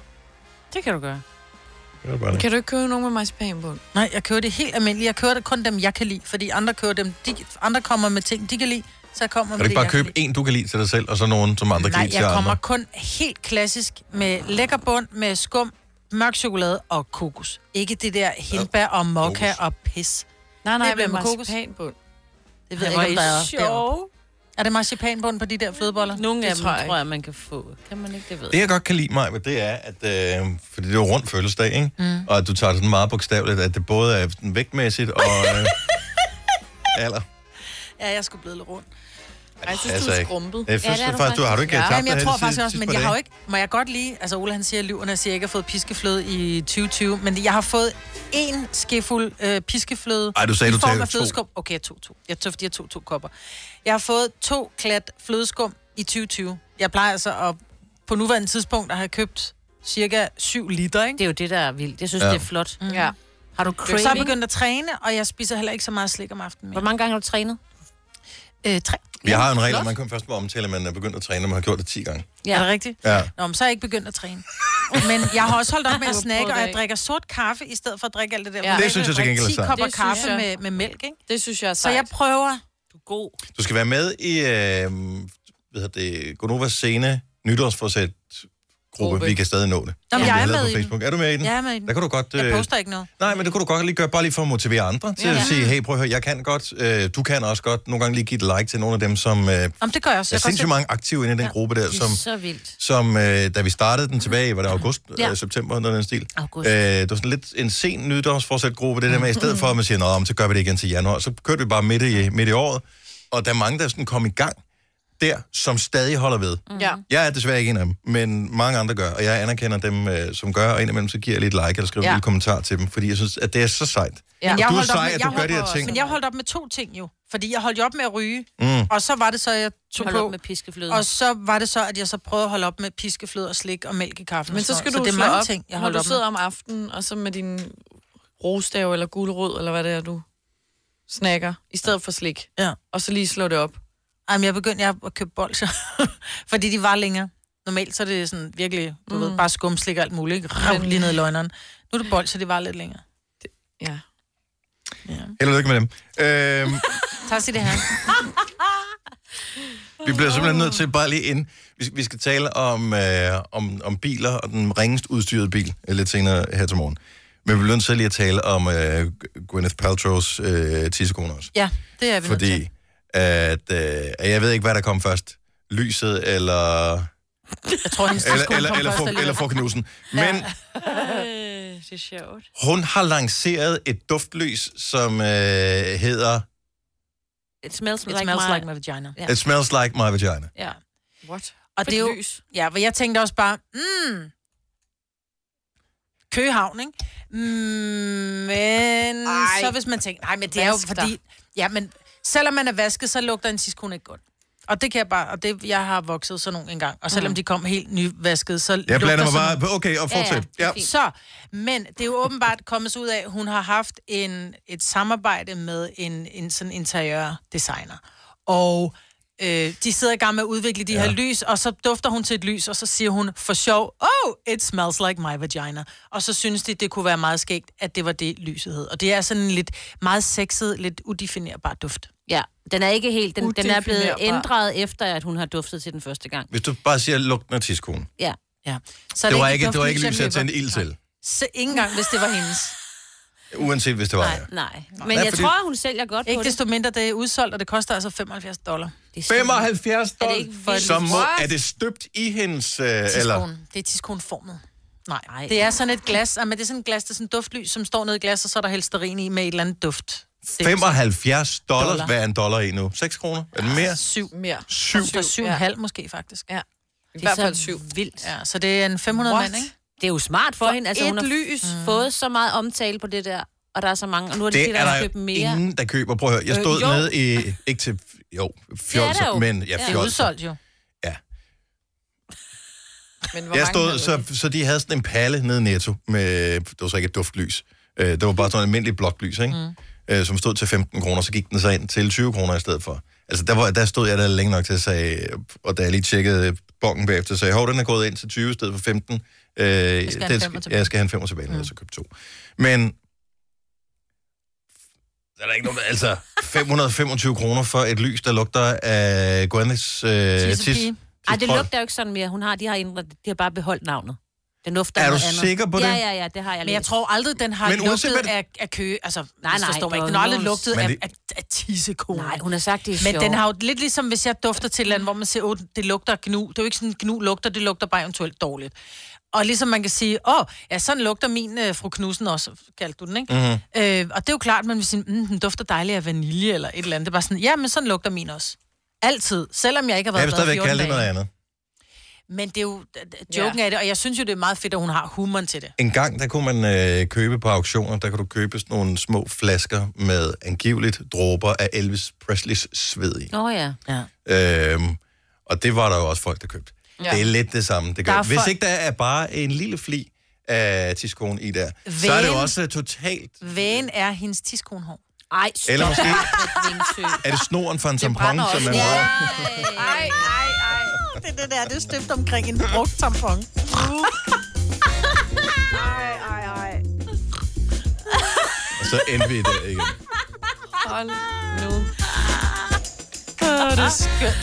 Det kan du gøre. Det er bare det. Kan du ikke købe nogen med marcipan på? Nej, jeg køber det helt almindeligt. Jeg køber det kun dem, jeg kan lide. Fordi andre køber dem, de, andre kommer med ting, de kan lide. Så jeg kommer Kan med du det, ikke bare jeg kan købe en, du kan lide til dig selv, og så nogen, som andre kan Nej, lide til jeg kommer andre? kun helt klassisk med lækker bund, med skum, mørk chokolade og kokos. Ikke det der hindbær og mokka kokos. og pis. Nej, nej, Det bliver med kokos. marcipan på. Det ved jeg ikke, om der er. deroppe. sjov. Er det marcipanbund på de der flødeboller? Nogle af dem tror jeg tror jeg, man kan få. Kan man ikke, det ved Det, jeg godt kan lide mig, det er, at... Øh, fordi det er jo rundt fødselsdag, ikke? Mm. Og at du tager det sådan meget bogstaveligt, at det både er vægtmæssigt og... Øh, alder. Ja, jeg skulle blive lidt rundt. Ej, jeg synes, Altså du er skrumpet. Det er det er du faktisk, du har du ikke faktisk. tabt Ja, men jeg tror faktisk sidste- også, men jeg har jo ikke, må jeg godt lide, altså Ole han siger, at lyverne siger, at jeg ikke har fået piskefløde i 2020, men jeg har fået en skefuld øh, piskefløde. Ej, du sagde, i du form tager flødeskum. Okay, jeg tog to. Jeg tog, fordi jeg tog to kopper. Jeg har fået to klat flødeskum i 2020. Jeg plejer altså at, på nuværende tidspunkt at have købt cirka 7 liter, ikke? Det er jo det, der er vildt. Jeg synes, Ja. det er flot. Mm. Ja. Har du Så er jeg craving? begyndt at træne, og jeg spiser heller ikke så meget slik om aftenen Hvor mere. mange gange har du trænet? Øh, tre. Vi har en regel, at man kan først må omtale, at man er begyndt at træne, når man har gjort det 10 gange. Ja. Er det rigtigt? Ja. Nå, men så er jeg ikke begyndt at træne. Men jeg har også holdt op med at snakke, og jeg drikker sort kaffe, i stedet for at drikke alt det der. Ja. Det synes jeg til gengæld er 10 sejt. kopper kaffe jeg. med, med mælk, ikke? Det synes jeg er Så sejt. jeg prøver... Du er god. Du skal være med i øh, hvad hedder det, Gonovas scene nytårsforsæt gruppe. Vi kan stadig nå det. Nå, jeg er med på. Facebook. Er du med i den? Jeg er med i den. Der kan du godt... Jeg Øh, poster ikke noget. nej, men det kunne du godt lige gøre, bare lige for at motivere andre til Ja. at sige, hey, prøv at høre, jeg kan godt, øh, du kan også godt. Nogle gange lige give et like til nogle af dem, som... Øh, Om det gør jeg også. er Jeg kan sindssygt mange aktive inde i den Ja. gruppe der, som, er så vildt. som øh, da vi startede den tilbage, var det august, ja. Ja. øh, september, noget den stil. August. Øh, det var sådan lidt en sen nytårsforsæt gruppe, det der med, i stedet for at man siger, nå, så gør vi det igen til januar, så kørte vi bare midt i, midt i året, og der er mange, der sådan kom i gang der, som stadig holder ved. Ja. Jeg er desværre ikke en af dem, men mange andre gør, og jeg anerkender dem, øh, som gør, og indimellem så giver jeg lige et like eller skriver ja. En lille kommentar til dem, fordi jeg synes, at det er så sejt. Ja. Men jeg du er holdt op sej, med- at du gør de her holdt- ting. Men jeg holdt op med to ting jo. Fordi jeg holdt op med at ryge, Mm. og så var det så, jeg tog Hold på. op med piskefløde. Og så var det så, at jeg så prøvede at holde op med piskefløde og slik og mælk i kaffen. Men så skal noget. du så det er mange op, ting, jeg når holdt du op sidder med. om aftenen, og så med din rostave eller gulerod, eller hvad det er, du snakker, i stedet for slik. Ja. Og så lige slå det op. Ej, men jeg begyndte jeg at købe bolcher, fordi de var længere. Normalt så er det sådan virkelig, du mm. ved, bare skumslik og alt muligt. ikke? Rav, lige ned i løgneren. Nu er det bolcher, de var lidt længere. Ja. Held og lykke med dem. Øhm, Tak til det her. Vi bliver simpelthen nødt til bare lige ind. Vi, vi skal tale om, øh, om, om biler og den ringest udstyrede bil øh, lidt senere her til morgen. Men vi bliver nødt til lige at tale om øh, Gwyneth Paltrow's øh, tissekone også. Ja, det er vi nødt til. At, øh, jeg ved ikke, hvad der kom først. Lyset eller, Jeg tror, hendes eller, eller, eller, først for, eller for knusen. Men Øh, det er sjovt. hun har lanceret et duftlys, som øh, hedder It smells, It like, smells my... like my vagina. Ja. It Smells Like My Vagina. Ja. What? Og det er jo... lys. Ja, for jeg tænkte også bare, mm, Køgehavn, ikke? Mm, men Ej. så hvis man tænker, nej, men det er jo Vask dig. fordi, ja, men selvom man er vasket, så lugter en tidskone ikke godt. Og det kan jeg bare, og det, jeg har vokset sådan nogle en gang. Og selvom mm. de kom helt nyvasket, så Jeg blander mig sådan bare... Okay, og fortsæt. Ja, ja. Ja. Så, men det er jo åbenbart kommet ud af, at hun har haft en, et samarbejde med en, en sådan interiørdesigner. Og øh, de sidder i gang med at udvikle de ja. her lys, og så dufter hun til et lys, og så siger hun for sjov, oh, it smells like my vagina. Og så synes de, det kunne være meget skægt, at det var det, lyset hed. Og det er sådan en lidt meget sexet, lidt udefinerbar duft. Ja, den er ikke helt... Den, den er blevet ændret efter, at hun har duftet til den første gang. Hvis du bare siger lugten af tidskone. Ja. Ja. Så Det var et ikke, det var ikke lys, løber- tændte ild til. Så ikke engang, hvis det var hendes. Uanset hvis det var Nej. jeg. Nej. Men Nej, jeg fordi- tror, hun sælger godt Ikke på desto mindre, det er udsolgt, og det koster altså 75 dollar. det. det. er så- 75 Er det dollar. ikke vildt? Så må, er det støbt i hendes... Øh, eller? Tidskone. Det er tidskoneformet. Nej, Ej. Ej, det er sådan et glas, ah, men det er sådan et glas, det er sådan et duftlys, som står nede i glas, og så er der helt sterin i med et eller andet duft. Det er 75 dollars. Dollar. Hvad er en dollar i nu? 6 kroner? Er det mere? Syv. Mere. Syv. Så syv og en halv måske, faktisk. Ja. I hvert er fald så syv. vildt. Ja, så det er en 500 What? mand, ikke? Det er jo smart for, For hende. Altså, hun et har lys. Mm. fået så meget omtale på det der, og der er så mange, og nu er det, Det er der er der købt mere. ingen, der køber. Prøv at høre, jeg Øh, stod jo. nede i, ikke til, jo, fjolser, jo. men ja, Ja. Det er fjolser. udsolgt jo. Men hvor Jeg stod, så, så de havde sådan en palle nede i Netto, med, det var så ikke et duftlys. Øh, Det var bare sådan et almindeligt blåt lys, ikke? Mm. Øh, som stod til 15 kroner, så gik den så ind til 20 kroner i stedet for. Altså, der, var, der stod jeg der længe nok til at sige, og da jeg lige tjekkede bongen bagefter, så sagde jeg, hov, den er gået ind til 20 i stedet for 15. Øh, jeg skal have en femmer tilbage. Jeg skal have en femmer tilbage, mm. jeg så købte to. Men, der er der ikke nogen, altså, 525 kroner for et lys, der lugter af Gwyneths øh, tis. Ej, det lugter jo ikke sådan mere. Hun har, de har ændret, de har bare beholdt navnet. Den lufter Er du andet. sikker på ja, det? Ja, ja, det har jeg Men jeg tror aldrig, den har Men lugtet hvad af, af kø. Altså, Nej, nej, forstår mig det ikke. Den har aldrig lugtet Men af, det- af, af tissekone. Nej, hun har sagt, det er Men den har jo lidt ligesom, hvis jeg dufter til et eller andet, hvor man siger, oh, det lugter gnu. Det er jo ikke sådan, gnu lugter, det lugter bare eventuelt dårligt. Og ligesom man kan sige, åh, oh, ja, sådan lugter min øh, fru Knudsen også, kaldte du den, ikke? Mhm. Mm-hmm. Øh, og det er jo klart, man vil sige, mm, den dufter dejligt af vanilje eller et eller andet. Det er bare sådan, ja, men sådan lugter min også. Altid, selvom jeg ikke har Jeg været vil glad stadigvæk 14 kalde det dage. noget andet. Men det er jo joken ja. af det, og jeg synes jo, det er meget fedt, at hun har humoren til det. En gang, der kunne man øh, købe på auktioner, der kunne du købe sådan nogle små flasker med angiveligt dråber af Elvis Presleys sved i. Åh oh, ja. Ja. Øhm, og det var der jo også folk, der købte. Ja. Det er lidt det samme. Det Der gør. er Hvis folk- ikke der er bare en lille fli af tiskoen i der, så er det jo også totalt... Vægen er hendes tiskonehår. Ej, stop. Eller måske-. Er det snoren for en tampon, som man Ja. Ej, ej, ej. Det er det der, det er støbt omkring en brugt tampon. Ej, ej, ej. Og så endte vi der igen. Hold nu. Åh, det er skønt.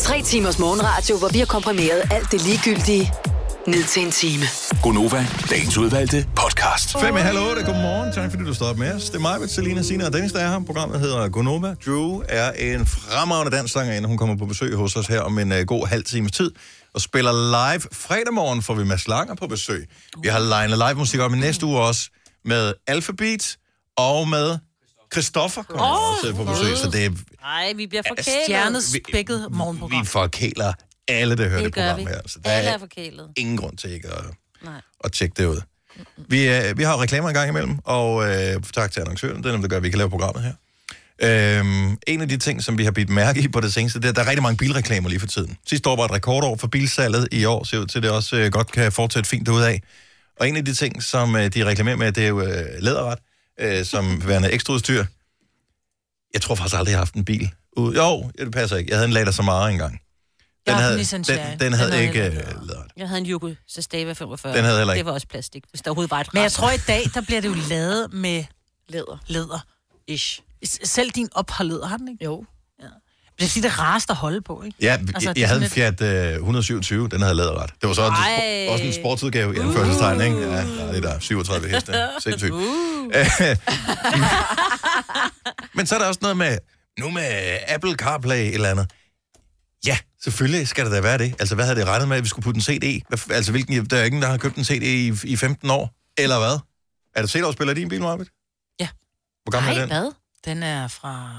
Tre timers morgenradio, hvor vi har komprimeret alt det ligegyldige ned til en time. Gonova, dagens udvalgte podcast. 5 i halv 8. Godmorgen. Tak fordi du står op med os. Det er mig, Selina, Sina og Dennis, der er her. Programmet hedder Gonova. Drew er en fremragende danssangerinde. Hun kommer på besøg hos os her om en uh, god halv times tid og spiller live fredag morgen, får vi Mads Langer på besøg. Vi har legnet live musik op i næste uge også med Alphabet og med Christoffer kommer oh, også på besøg, så det er, Ej, vi bliver forkælet. Stjernet spækket morgenprogram. vi forkæler alle, der hører det, Det program vi. her. Så der Alle er forkælet. ingen grund til ikke at, Nej. at tjekke det ud. Vi, øh, vi har jo reklamer en gang imellem, og øh, tak til annoncøren, det er dem, der gør, at vi kan lave programmet her. Øhm, en af de ting, som vi har bidt mærke i på det seneste, det er, at der er rigtig mange bilreklamer lige for tiden. Sidste år var et rekordår for bilsalget. I år ser ud til, at det også øh, godt kan fortsætte fint af. Og en af de ting, som øh, de reklamerer med, det er jo øh, læderret, øh, som værende ekstraudstyr. Jeg tror faktisk aldrig, jeg har haft en bil. Jo, det passer ikke. Jeg havde en Lada Samara engang. Jeg Den havde, en Nissan Cherry. den, den havde Den ikke jeg øh, læderret. Jeg havde en Yugo Zastava 45. Den havde heller ikke. Det var også plastik, hvis der overhovedet var et Men jeg tror, i dag, der bliver det jo lavet med Læder. læder. Ish. Selv din op har læder, har den ikke? Jo. Det er fordi, det er rarest at holde på, ikke? Ja, Altså, er jeg havde en Fiat øh, 127, den havde læderret. Det var så også, en, også en sportsudgave i anførselstegn, ikke? Ja, ja, det er der 37 heste. Sindssygt. Uh. Men så er der også noget med, nu med Apple CarPlay eller andet. Selvfølgelig skal det da være det. Altså, hvad havde det regnet med, at vi skulle putte en CD? Altså, hvilken, der er ingen, der har købt en CD i, i 15 år. Eller hvad? Er det CD-afspiller i din bil, Marvitt? Ja. Hvor gammel Nej, er den? hvad? Den er fra,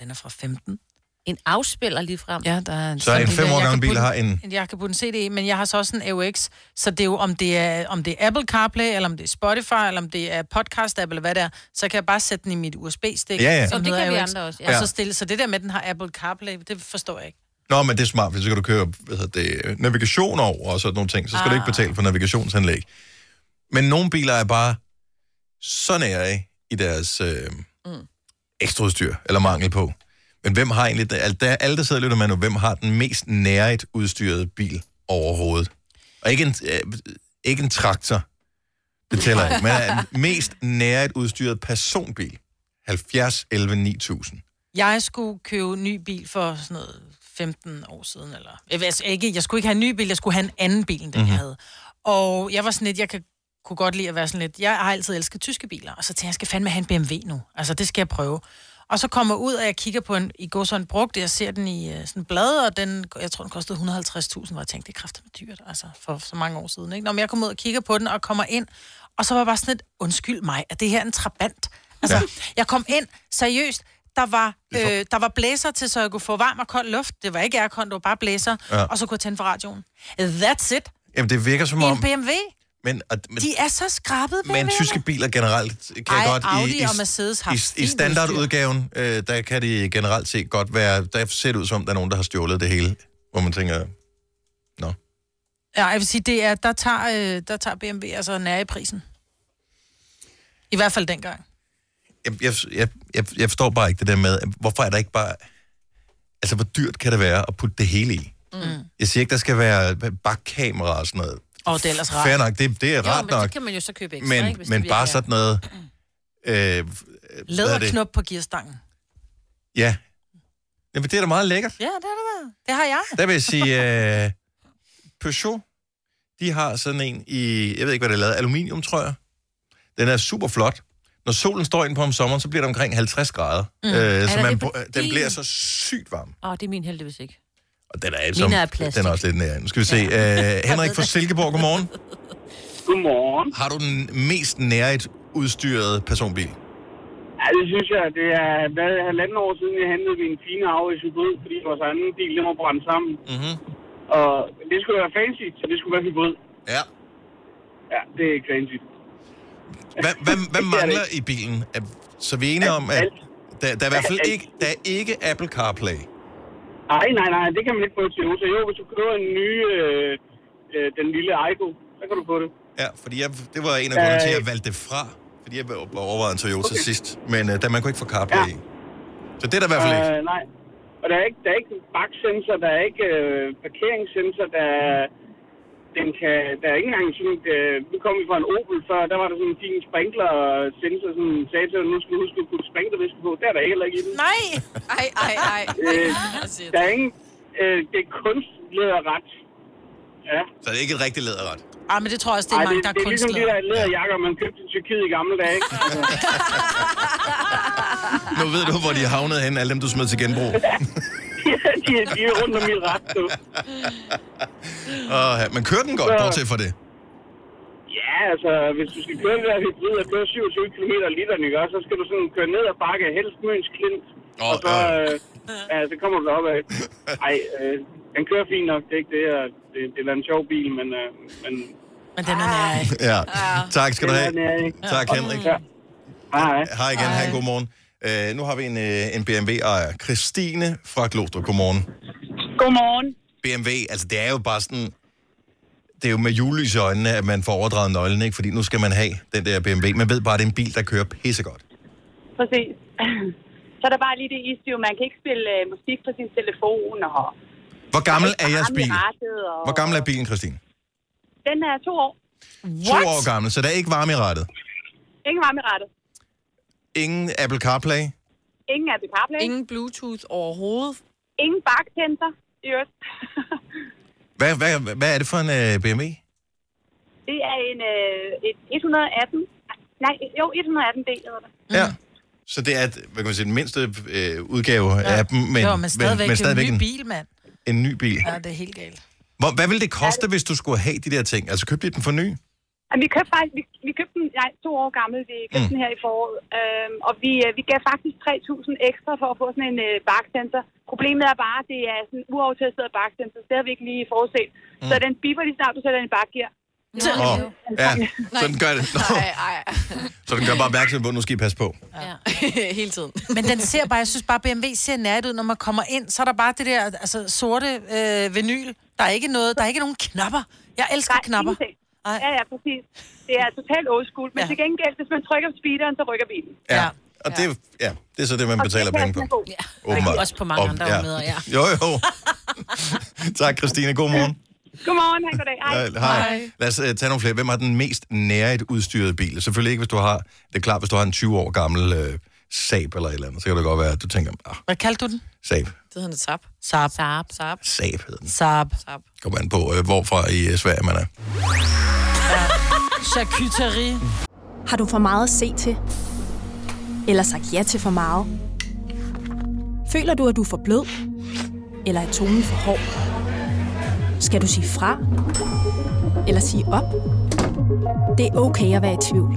den er fra 15. En afspiller lige frem. Ja, der er en, Så en sådan- fem år jeg gammel bil har en... Jeg kan putte en CD men jeg har så også en AUX, så det er jo, om det er, om det er Apple CarPlay, eller om det er Spotify, eller om det er podcast-app, eller hvad det er, så kan jeg bare sætte den i mit USB-stik. Ja, ja. Og det kan vi AUX. andre også, ja. Og så, stille, så det der med, at den har Apple CarPlay, det forstår jeg ikke. Nå, men det er smart, for så kan du køre hvad hedder det, navigation over og sådan nogle ting. Så skal ah. du ikke betale for navigationsanlæg. Men nogle biler er bare så nære i deres øh, mm. ekstraudstyr, eller mangel på. Men hvem har egentlig... Alle der, alle, der sidder og lytter med nu, hvem har den mest nærigt udstyrede bil overhovedet? Og ikke en, øh, ikke en traktor. Det tæller ikke. Men en mest nærigt udstyret personbil. 70, 11, 9000. Jeg skulle købe en ny bil for sådan noget 15 år siden, eller... Jeg, altså, ikke, jeg skulle ikke have en ny bil, jeg skulle have en anden bil, end den mm-hmm. jeg havde. Og jeg var sådan lidt, jeg kan, kunne godt lide at være sådan lidt... Jeg har altid elsket tyske biler, og så tænkte jeg, jeg skal fandme have en BMW nu. Altså, det skal jeg prøve. Og så kommer jeg ud, og jeg kigger på en, i går så en brugt, jeg ser den i uh, sådan blad, og den, jeg tror, den kostede 150.000, hvor jeg tænkte, det er kraftigt dyrt, altså for så mange år siden. Ikke? Når jeg kommer ud og kigger på den, og kommer ind, og så var jeg bare sådan lidt, undskyld mig, at det her er en trabant. Altså, ja. jeg kom ind, seriøst, der var, øh, der var blæser til, så jeg kunne få varm og kold luft. Det var ikke aircon, det var bare blæser. Ja. Og så kunne jeg tænde for radioen. That's it. Jamen, det virker som om... en BMW. Men, at, men, De er så skrabede, men BMW'erne. tyske biler generelt kan Ej, godt... Audi i, i, og Mercedes har i, I standardudgaven, øh, der kan de generelt set godt være... Der ser det ud som, der er nogen, der har stjålet det hele. Hvor man tænker, Ja, jeg vil sige, det er, der tager, øh, der tager BMW altså nær i prisen. I hvert fald dengang. Jeg, jeg, jeg, jeg, forstår bare ikke det der med, hvorfor er der ikke bare... Altså, hvor dyrt kan det være at putte det hele i? Mm. Jeg siger ikke, der skal være bakkamera og sådan noget. Og det er ellers rart. Fair nok, det, det er Jo, rart men så nok. kan man jo så købe ekstra, ikke, Men, hvis men det bare sådan noget... Øh, er det? Læderknop på gearstangen. Ja. Jamen, det er da meget lækkert. Ja, det er det der. Det har jeg. Der vil jeg sige, øh, Peugeot, de har sådan en i, jeg ved ikke, hvad det er lavet, aluminium, tror jeg. Den er super flot. Når solen står ind på om sommeren, så bliver det omkring 50 grader. Mm. Er Øh, så man, det den bliver så sygt varm. Åh, det er min heldigvis ikke. Og den er, som, er plastik. den er også lidt nær. Nu skal vi se. Øh, Henrik fra Silkeborg, godmorgen. Godmorgen. Har du den mest nærigt udstyrede personbil? Ja, det synes jeg, det er hvad, halvanden år siden, jeg hentede min fine arve i hybrid, fordi vores anden bil, den var brændt sammen. Mm-hmm. Og det skulle være fancy, så det skulle være hybrid. Ja. Ja, det er ikke fancy. Hvad, hvad, hvad mangler i bilen? Så vi er enige om, at der, der er i hvert fald ikke, der er ikke Apple CarPlay. Nej, nej, nej, det kan man ikke få til Toyota. Jo, hvis du køber en ny, øh, øh, den lille Aygo, så kan du få det. Ja, fordi jeg, det var en af grundene til, at jeg Øh. valgte det fra. Fordi jeg overvejede en Toyota okay. sidst. Men uh, da man kunne ikke få CarPlay ja. i. Så det er der i hvert fald ikke. Øh, nej. Og der er ikke, der er ikke baksensor, der er ikke øh, parkeringssensor, der er, den kan, der er ikke engang sådan, øh, nu kom vi fra en Opel før, der var der sådan en fin sprinkler-sensor, som sagde til nu skal du huske at putte sprinklervæske på. Det er der heller ikke i den. Nej! Ej, ej, ej. Øh, der er ingen, øh, det er kunstlæderret. Ja. Så det er ikke et rigtigt læderret. Ah, men det tror jeg også, det er Ej, mange, det, der det er er ligesom de der læderjakker, man købte i Tyrkiet i gamle dage, ikke? Nu ved du, hvor de er havnet hen, alle dem, du smed til genbrug. de, de er rundt om mit ret. Og, ja, men kører den godt, Så- bortset fra det? Ja, altså, hvis du skal køre det der hybrid og køre 27 km liter, ikke, også, så skal du sådan køre ned ad bakke helst Møns Klint. Åh, og så, øh, ja, så kommer du op af. Ej, øh, den kører fint nok, det er ikke det. og Det, det er en sjov bil, men... Øh, men Men den er nær. Ja. Tak skal du have. Den er ikke? Tak, Henrik. Ja. Hej. Hej igen, ha' en god morgen. Uh, nu har vi en, uh, en BMW-ejer. Christine fra Glostrup, godmorgen. Godmorgen. BMW, altså det er jo bare sådan... Det er jo med julelys i øjnene, at man får overdraget nøglen, ikke? Fordi nu skal man have den der BMW. Man ved bare, at det er en bil, der kører pissegodt. Præcis. Så er der bare lige det issue. Man kan ikke spille øh, musik på sin telefon. Og Hvor gammel er jeres bil? Og... Hvor gammel er bilen, Christine? Den er to år. To år gammel, så der er ikke varme i rettet. Ingen varme i rattet. Ingen Apple CarPlay. Ingen Apple CarPlay. Ingen Bluetooth overhovedet. Ingen baksensor. i øvrigt. Hvad, hvad, hvad er det for en uh, BMW? det er en øh, et 118. Nej, jo, 118 D hedder det. Ja. Så det er, hvad kan man sige, den mindste øh, udgave ja. af dem, men, jo, men stadigvæk, men, det stadigvæk en ny bil, mand. en ny bil. Ja, det er helt galt. Hvor, hvad ville det koste, hvis du skulle have de der ting? Altså købte I den for ny? Og vi købte faktisk, vi, vi købte den, nej, to år gammel, vi købte Mm. den her i foråret, øhm, og vi, øh, vi gav faktisk 3.000 ekstra for at få sådan en øh, baksensor. Problemet er bare, at det er sådan en uautesteret baksensor, så det har vi ikke lige forudset. Mm. Så den biber lige snart, du sætter den i bakgear. Åh, ja, så den gør det. Nå, Ej, ej. så den gør bare opmærksom på, at nu skal I passe på. Ja. Hele tiden. Men den ser bare, jeg synes bare, BMW ser nært ud, når man kommer ind, så er der bare det der altså, sorte øh, vinyl. Der er ikke noget, der er ikke nogen knapper. Jeg elsker Nej, knapper. ingenting. Ja, ja, præcis. Det er totalt old school. Men ja. til gengæld, hvis man trykker på speederen, så rykker bilen. Ja. Og det, ja, det er så det, man Og betaler penge på. er. Ja. Åbenbart. Også på mange Og- andre områder, ja. Jo, jo. tak, Christine. God morgen. Godmorgen, han goddag. Hej. Ja, Hej. Lad os uh, tage nogle flere. Hvem har den mmest nærigt udstyrede bil? Selvfølgelig ikke, hvis du har... Det er klart, hvis du har en 20 år gammel uh, Saab eller et eller andet, så kan det godt være, at du tænker, ah, Hvad kaldte du den? Saab. Det hedder en Saab. Saab. Saab. Saab hedder den. Saab. Saab. Kommer an på, uh, hvorfra i uh, Sverige man er. Charcuterie. Har du for meget at se til? Eller sagt ja til for meget? Føler du, at du er for blød? Eller er tonen for hård? Skal du sige fra? Eller sige op? Det er okay at være i tvivl.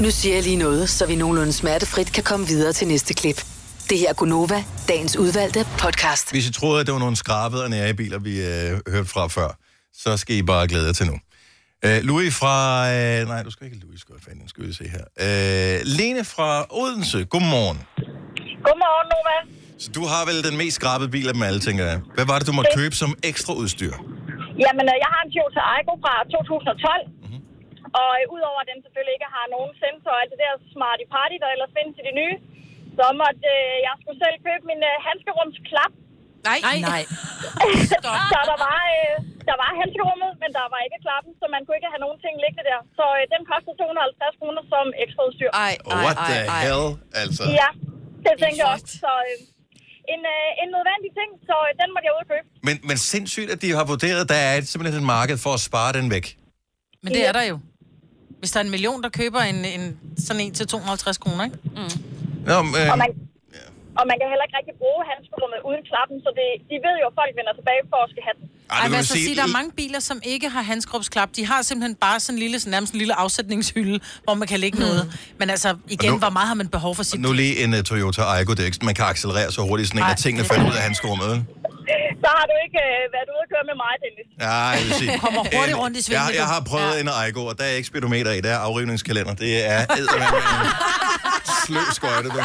Nu siger jeg lige noget, så vi nogenlunde smertefrit kan komme videre til næste klip. Det her er Gunova, dagens udvalgte podcast. Hvis I troede, at det var nogle skrabede og nære biler, vi øh, hørte fra før, så skal I bare glæde jer til nu. Øh, Louis fra... Øh, nej, du skal ikke Louis, skal fanden, skal vi se her. Øh, Lene fra Odense, godmorgen. Godmorgen, Nova. Så du har vel den mest skrabede bil af dem alle, tænker jeg. Hvad var det, du måtte købe som ekstra udstyr? Jamen, øh, jeg har en Toyota Aygo fra 2012. Og øh, udover at den selvfølgelig ikke har nogen sensor og alt det der smarty party, der ellers findes i det nye, så måtte øh, jeg skulle selv købe min øh, handskerumsklap. Nej. Nej. så der var, øh, der var handskerummet, men der var ikke klappen, så man kunne ikke have nogen ting liggende der. Så øh, den kostede 250 kroner som ekstra udstyr. Ej, What the hell? Altså. Ja, det tænkte jeg også. Så øh, en, øh, en nødvendig ting, så øh, den måtte jeg ud og købe. Men, men sindssygt, at de har vurderet, at der er et, simpelthen et marked for at spare den væk. Men det er der jo. Hvis der er en million, der køber en, en sådan en til 250 kroner, ikke? Mm. Nå, men, øh, Og man, og man kan heller ikke rigtig bruge handskerummet uden klappen, så det, de ved jo, at folk vender tilbage for at skal have den. Ej, men altså sige, der er mange biler, som ikke har handskrumsklap. De har simpelthen bare sådan en lille, sådan nærmest en lille afsætningshylde, hvor man kan lægge mm. noget. Men altså, igen, nu- hvor meget har man behov for sit... nu lige en uh, Toyota Aygo, det er ikke, man kan accelerere så hurtigt, sådan en, at tingene er falder ud af handskerummet. Så har du ikke øh, været ude at køre med mig, Dennis. Ja, jeg vil sige. Kommer hurtigt rundt i svingene, Jeg, jeg har prøvet ja. en Aygo, og der er ikke speedometer i, der er afrivningskalender. Det er eddermame sløv skøjte, du.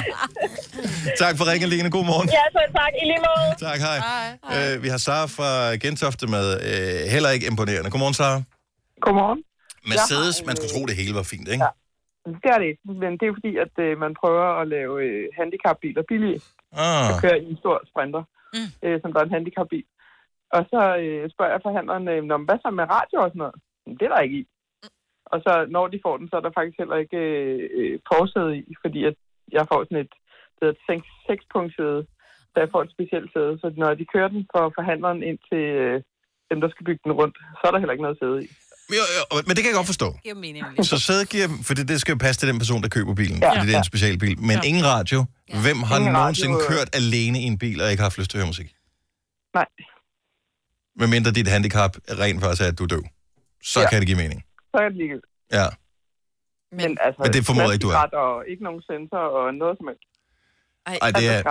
Tak for ringen, Line. God morgen. Ja, så tak. I lige måde. Tak, hej. hej. Øh, vi har Sara fra Gentofte med. Øh, heller ikke imponerende. Godmorgen, Sara. Godmorgen. Mercedes, man skulle tro, det hele var fint, ikke? Ja. Det er det ikke, men det er fordi, at øh, man prøver at lave øh, handicapbiler billige. Ah. Der kører i en stor sprinter, mm. øh, som der er en handicapbil. Og så øh, spørger jeg forhandleren, øh, "Nå, hvad så med radio og sådan noget? "Men Det er der ikke i. Og så når de får den, så er der faktisk heller ikke øh, øh, forsæde i, fordi at jeg får sådan et, det hedder et seks- sekspunktssæde, så jeg får et specielt sæde. Så når de kører den fra forhandleren ind til øh, dem, der skal bygge den rundt, så er der heller ikke noget sæde i. Jo, jo, men det kan jeg godt forstå. giver mening. Så sæde giver, for det, det skal jo passe til den person, der køber bilen, Ja. ja, fordi det er en Ja. specialbil. Men Ja. ingen radio. Hvem har Ingen nogensinde radio, øh. kørt alene i en bil og ikke haft lyst til at høre musik? Nej. Medmindre dit handicap rent faktisk er, at du er døv. Så Ja. kan det give mening. Så er det ligegyldigt. Ja. Men, altså, Men det formoder ikke, du er. Og ikke nogen sensor og noget som helst. Ej, Ej, det er,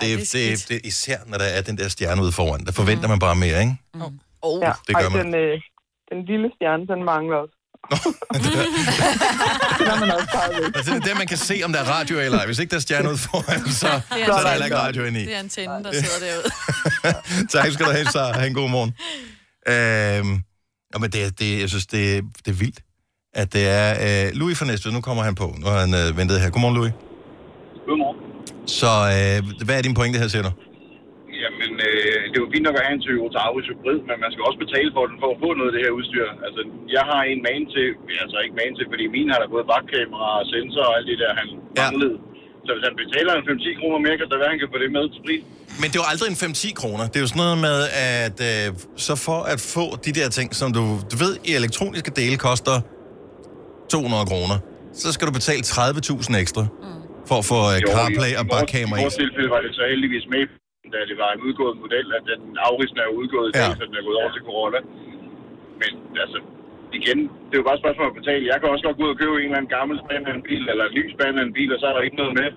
det, er, det, er, det er især, når der er den der stjerne ude foran. Der forventer man bare mere, ikke? Oh. Ja, Det gør ej, man. Den, øh, den lille stjerne, den mangler også. den har man også taget væk. Altså, det er der, man kan se, om der er radio eller ej. Hvis ikke der er stjerne ude foran, så, Det så er der heller ikke radio inde i. Det er antennen, der sidder derude. tak skal du have, så have en god morgen. Øhm, ja, men det, er- det, jeg synes, det, er- det er vildt, at det er øh, Louis fra Næstved. Nu kommer han på. Nu har han øh, ventet her. Godmorgen, Louis. Godmorgen. Så øh, hvad er din pointe her, siger du? Jamen, øh, det er jo fint nok at have en Toyota Auris hybrid, men man skal også betale for den for at få noget af det her udstyr. Altså, jeg har en man til, altså ikke man til, fordi min har der både bakkamera, sensor og alt det der, han manglede. Så hvis han betaler en 5-10 kroner mere, kan der være, han kan få det med til pris. Men det er jo aldrig en 5-10 kroner. Det er jo sådan noget med, at øh, så for at få de der ting, som du, du ved, i elektroniske dele koster 200 kroner, så skal du betale 30.000 ekstra for at få øh, Jo, i- CarPlay og bakkamera I i. vores tilfælde var det så heldigvis med, da det var en udgået model, at den Aurisen er jo udgået i dag, Ja. så den er gået over til Corolla. Men altså, igen, det er jo bare et spørgsmål at betale. Jeg kan også godt gå ud og købe en eller anden gammel spand af en bil, eller en ny spand af en bil, og så er der ikke noget med.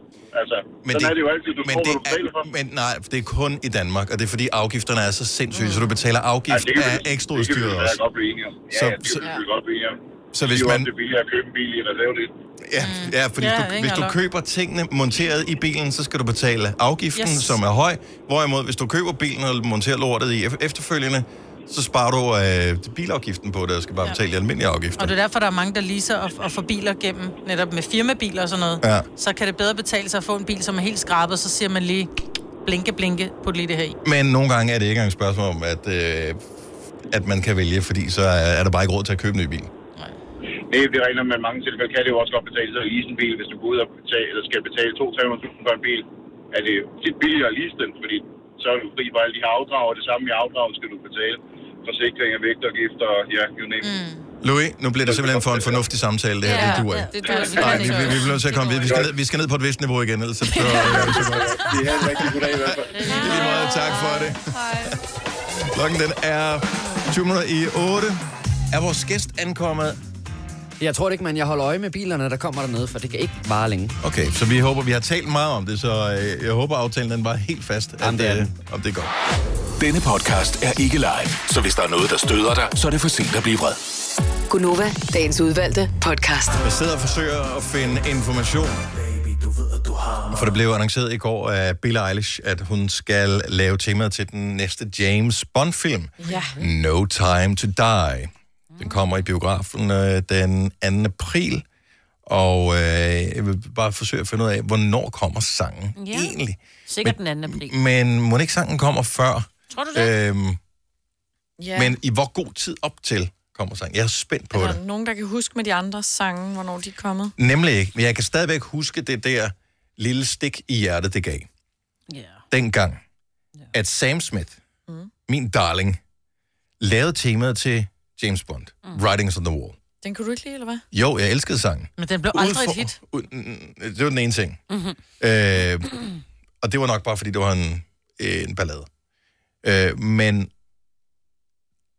Altså, men sådan det, er det jo altid, du men får, det hvad du betaler for. er, men nej, det er kun i Danmark, og det er fordi afgifterne er så sindssyge, mm. så du betaler afgift Ja, det kan vi- af ekstra det kan vi udstyret også. godt blive enige om. Ja, Så- ja, det kan vi godt blive enige om. Så hvis det er man- det er billigere at købe en bil i reservedel. Ja, ja fordi Ja, ja, det er du, hvis du køber tingene monteret i bilen, så skal du betale afgiften, Yes. som er høj. Hvorimod, hvis du køber bilen og monterer lortet i ef- efterfølgende, så sparer du øh, bilafgiften på det, og skal bare betale de almindelige afgifter. Og det er derfor, der er mange, der leaser og, og får biler gennem, netop med firmabiler og sådan noget. Ja. Så kan det bedre betale sig at få en bil, som er helt skrabet, så siger man lige, blinke, blinke, put lige det her i. Men nogle gange er det ikke engang et spørgsmål om, at, øh, at man kan vælge, fordi så er, er der bare ikke råd til at købe en ny bil. Nej, det regner med mange tilfælde kan det jo også godt betale sig at lease en bil, hvis du går ud og betale, eller skal betale 200-300.000 for en bil. Er det tit billigere at lease den, fordi så er du fri for alle de her afdrag, og det samme i afdrag skal du betale. Forsikring og vægtafgifter, og ja, you name it. Mm. Louis, nu bliver det simpelthen for en fornuftig samtale, det her. Ja, det duer ja, ikke. det duer ikke. Nej, vi, vi, vi bliver nødt til at komme videre. Vi skal, ned, vi skal ned på et vist niveau igen, ellers så... så, så, så, Det er en rigtig god dag i hvert fald. Lige måde, tak for det. Klokken den er 20 minutter i 8. Er vores gæst ankommet? Jeg tror det ikke, men jeg holder øje med bilerne, der kommer dernede, for det kan ikke vare længe. Okay, så vi håber, vi har talt meget om det, så øh, jeg håber, aftalen den var helt fast, at, Jamen, det er øh, den. om det går. Denne podcast er ikke live, så hvis der er noget, der støder dig, så er det for sent at blive vred. Gunova, dagens udvalgte podcast. Jeg sidder og forsøger at finde information. For det blev annonceret i går af Billie Eilish, at hun skal lave temaet til den næste James Bond-film. Ja. No Time to Die. Den kommer i biografen øh, den 2. april. Og øh, jeg vil bare forsøge at finde ud af, hvornår kommer sangen Ja. egentlig. Sikkert den 2. april. Men må ikke sangen kommer før? Tror du det? Øhm, Ja. Men i hvor god tid op til kommer sangen? Jeg er spændt på er det. der nogen, der kan huske med de andre sange, hvornår de er kommet? Nemlig ikke, men jeg kan stadigvæk huske det der lille stik i hjertet, det gav. Yeah. Dengang, at Sam Smith, mm. min darling, lavede temaet til James Bond, mm. Writings on the Wall. Den kunne du ikke lide, eller hvad? Jo, jeg elskede sangen. Men den blev aldrig for- et hit. mm, Det var den ene ting. Mm-hmm. Øh, og det var nok bare, fordi det var en, en ballade. Øh, men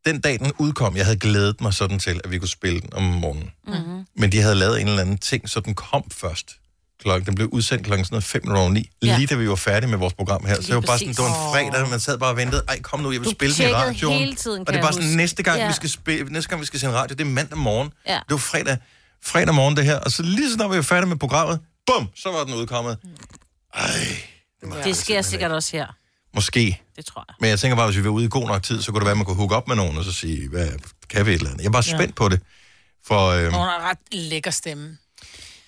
den dag, den udkom, jeg havde glædet mig sådan til, at vi kunne spille den om morgenen. Mm-hmm. Men de havde lavet en eller anden ting, så den kom først. Klokken, den blev udsendt klokken sådan noget 5 minutter over 9, Ja. ja. lige da vi var færdige med vores program her. Så Lige det var bare sådan, det var en fredag, man sad bare og ventede. Ej, kom nu, jeg vil Du spille den i radioen. hele tiden, og det er bare sådan, huske. næste gang, Ja. vi skal spille, næste gang, vi skal sende radio, det er mandag morgen. Ja. Det var fredag, fredag morgen, det her. Og så lige så når vi var færdige med programmet, bum, så var den udkommet. Ej, Det sker sikkert også her. måske. Det tror jeg. Men jeg tænker bare, hvis vi var ude i god nok tid, så kunne det være, at man kunne hooke op med nogen og så sige, hvad kan vi et eller andet. Jeg er bare Ja. spændt på det. For øhm, hun har ret lækker stemme.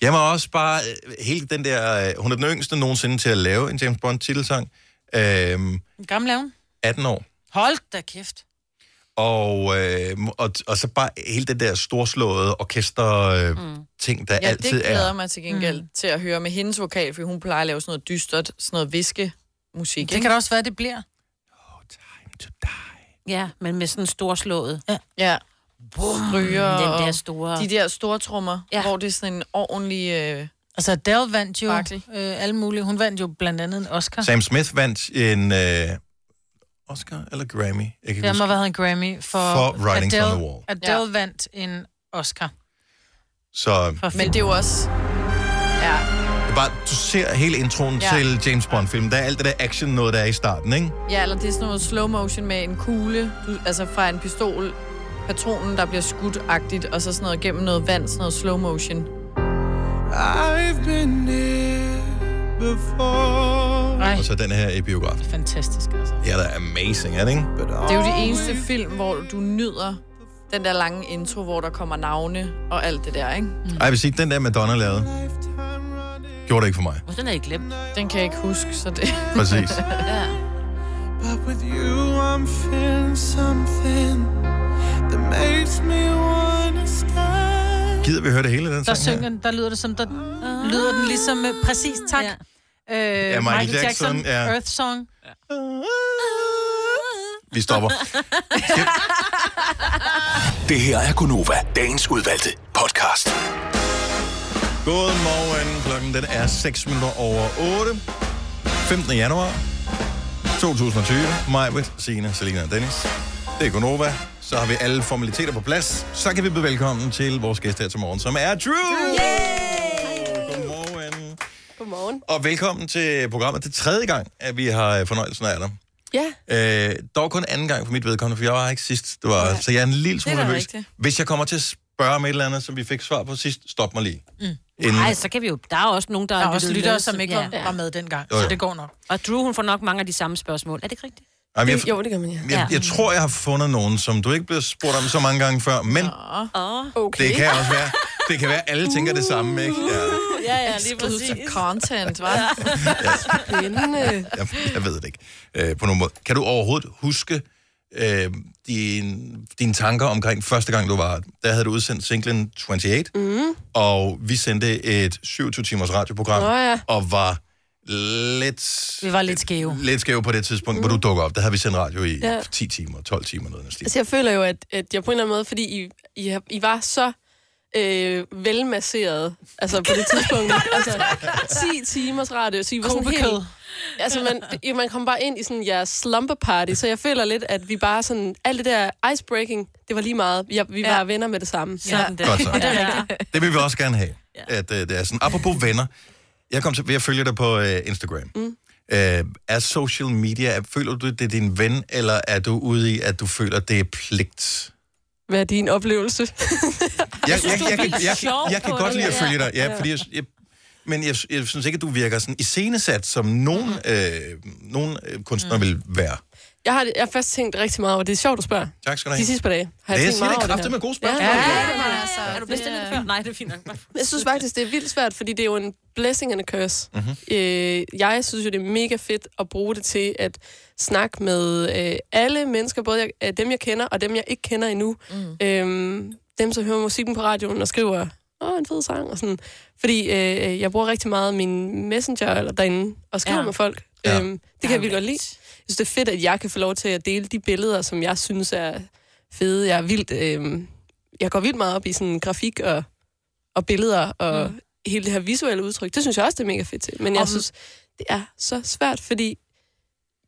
Jeg må også bare, øh, hele den der, øh, hun er den yngste nogensinde til at lave en James Bond titelsang. Øhm, En gammel er hun. 18 år. Hold da kæft. Og, øh, og, og så bare hele det der storslåede orkester øh, mm. ting, der Ja, altid det glæder er. mig til gengæld mm. til at høre med hendes vokal, for hun plejer at lave sådan noget dystert, sådan noget viskemusik. Det kan da også være, det bliver. Ja, men med sådan storslået. Ja. Ja. Stryger Den der store... De der store trommer, ja. hvor det er sådan en ordentlig... Øh, Altså, Adele vandt jo øh, alle mulige. Hun vandt jo blandt andet en Oscar. Sam Smith vandt en øh, Oscar eller Grammy. Jeg kan Det må have været en Grammy for, For Writings Adele. on the Wall. Adele ja. vandt en Oscar. Så For Men det er jo også... Ja, det er bare, du ser hele introen Ja. ja. til James Bond-film. Der er alt det der action, noget der er i starten, ikke? ja, eller det er sådan noget slow motion med en kugle, du, altså fra en pistol, patronen, der bliver skudt-agtigt, og så sådan noget gennem noget vand, sådan noget slow motion. I've been there before. Ej, Og så den her i biograf. fantastisk, altså. Ja, der er amazing, er det ikke? Det er jo det eneste film, hvor du nyder den der lange intro, hvor der kommer navne og alt det der, ikke? Mm. Ej, jeg vil sige, den der Madonna lavede, gjorde det ikke for mig. Og den er ikke glemt. Den kan jeg ikke huske, så det... Præcis. Ja. But with you, I'm feeling something that makes me wanna stay. Gider vi høre det hele, den Der sang her? synger den, der lyder det som, der lyder den ligesom, øh, præcis, tak. Ja. Øh, Ja, Michael Jackson, ja. Earth Song. Vi stopper. Det her er Gunova, dagens udvalgte podcast. Godmorgen. Klokken den er 6 minutter over 8. 15. januar 2020. Majbrit, Signe, Selina og Dennis. Det er Gonova. Så har vi alle formaliteter på plads. Så kan vi byde velkommen til vores gæst her til morgen, som er Drew. Godmorgen. Godmorgen. Og velkommen til programmet. Det er tredje gang, at vi har øh, fornøjelsen af dig. Ja. Øh, dog kun anden gang for mit vedkommende, for jeg var ikke sidst. Det var, ja. Så jeg er en lille smule nervøs. rigtigt. Hvis jeg kommer til at spørge om et eller andet, som vi fik svar på sidst? Stop mig lige. Mm. Inden- Nej, så kan vi jo... Der er også nogen, der, Der er også lyttere, med, som ikke var, var med dengang, Jo, jo. så det går nok. Og Drew, hun får nok mange af de samme spørgsmål. Er det ikke rigtigt? Ej, men jeg, Jo, det kan man, ja. jeg, jeg tror, jeg har fundet nogen, som du ikke blev spurgt om så mange gange før, men Oh. Okay. det kan også være, det kan være, at alle tænker det samme, ikke? Ja, Ja, ja, lige Exclusive content, hva'? Spændende. jeg, jeg ved det ikke øh, på nogen måde. Kan du overhovedet huske øh, din, dine tanker omkring første gang, du var der havde du udsendt singlen 28, Mm. og vi sendte et 27 timers radioprogram, Nå ja. og var lidt, Vi var lidt skæve. lidt skæve på det tidspunkt, hvor du dukker op. Der havde vi sendt radio i Ja. 10 timer, 12 timer, noget stil. Altså, jeg føler jo, at, at jeg på en eller anden måde, fordi I, I, I var så øh, velmasseret, altså på det tidspunkt, altså 10 timers radio, så I var sådan Kobekød. helt... Altså, man, det- man kom bare ind i sådan jeres slumber party, så jeg føler lidt, at vi bare sådan... Alt det der icebreaking, det var lige meget. Vi, vi var venner med det samme. Sådan der. Godt så. Det rigtigt. Det vil vi også gerne have. Ja. At, uh, det er sådan, apropos venner. Jeg kom til ved at følge dig på uh, Instagram. Mm. Uh, er social media, er, føler du, det er din ven, eller er du ude i, at du føler, det er pligt? Hvad er din oplevelse? Jeg, jeg, jeg, jeg, jeg, jeg, sjov jeg kan godt lide at følge dig, ja, Ja. fordi jeg, jeg, men jeg, jeg synes ikke, at du virker sådan iscenesat, som nogen, øh, nogen øh, kunstner mm. vil være. Jeg har, jeg har først tænkt rigtig meget over det. Det er sjovt, du spørger. Tak skal du have. De sidste par dage har jeg jeg tænkt meget det over kraftigt her. med gode spørgsmål. Ja, Ja, ja, Ja, ja. altså, er du bestilt det før? Nej, det er fint nok. Jeg synes faktisk, det er vildt svært, fordi det er jo en blessing and a curse. Mhm. Mm-hmm. Øh, jeg synes jo, det er mega fedt at bruge det til at snakke med øh, alle mennesker, både jeg, øh, dem, jeg kender, og dem, jeg ikke kender endnu. Mm. Øhm, dem, som hører musikken på radioen og skriver, åh, en fed sang, og sådan. Fordi øh, jeg bruger rigtig meget min messenger eller derinde og skriver Ja. ja. med folk. Ja. Ja. Øhm, det kan jeg virkelig godt lide. Jeg synes, det er fedt, at jeg kan få lov til at dele de billeder, som jeg synes er fede. Jeg er vildt... Øh, jeg går vildt meget op i sådan grafik og, og billeder og mm. hele det her visuelle udtryk. Det synes jeg også, det er mega fedt til. Men jeg Om- synes, det er så svært, fordi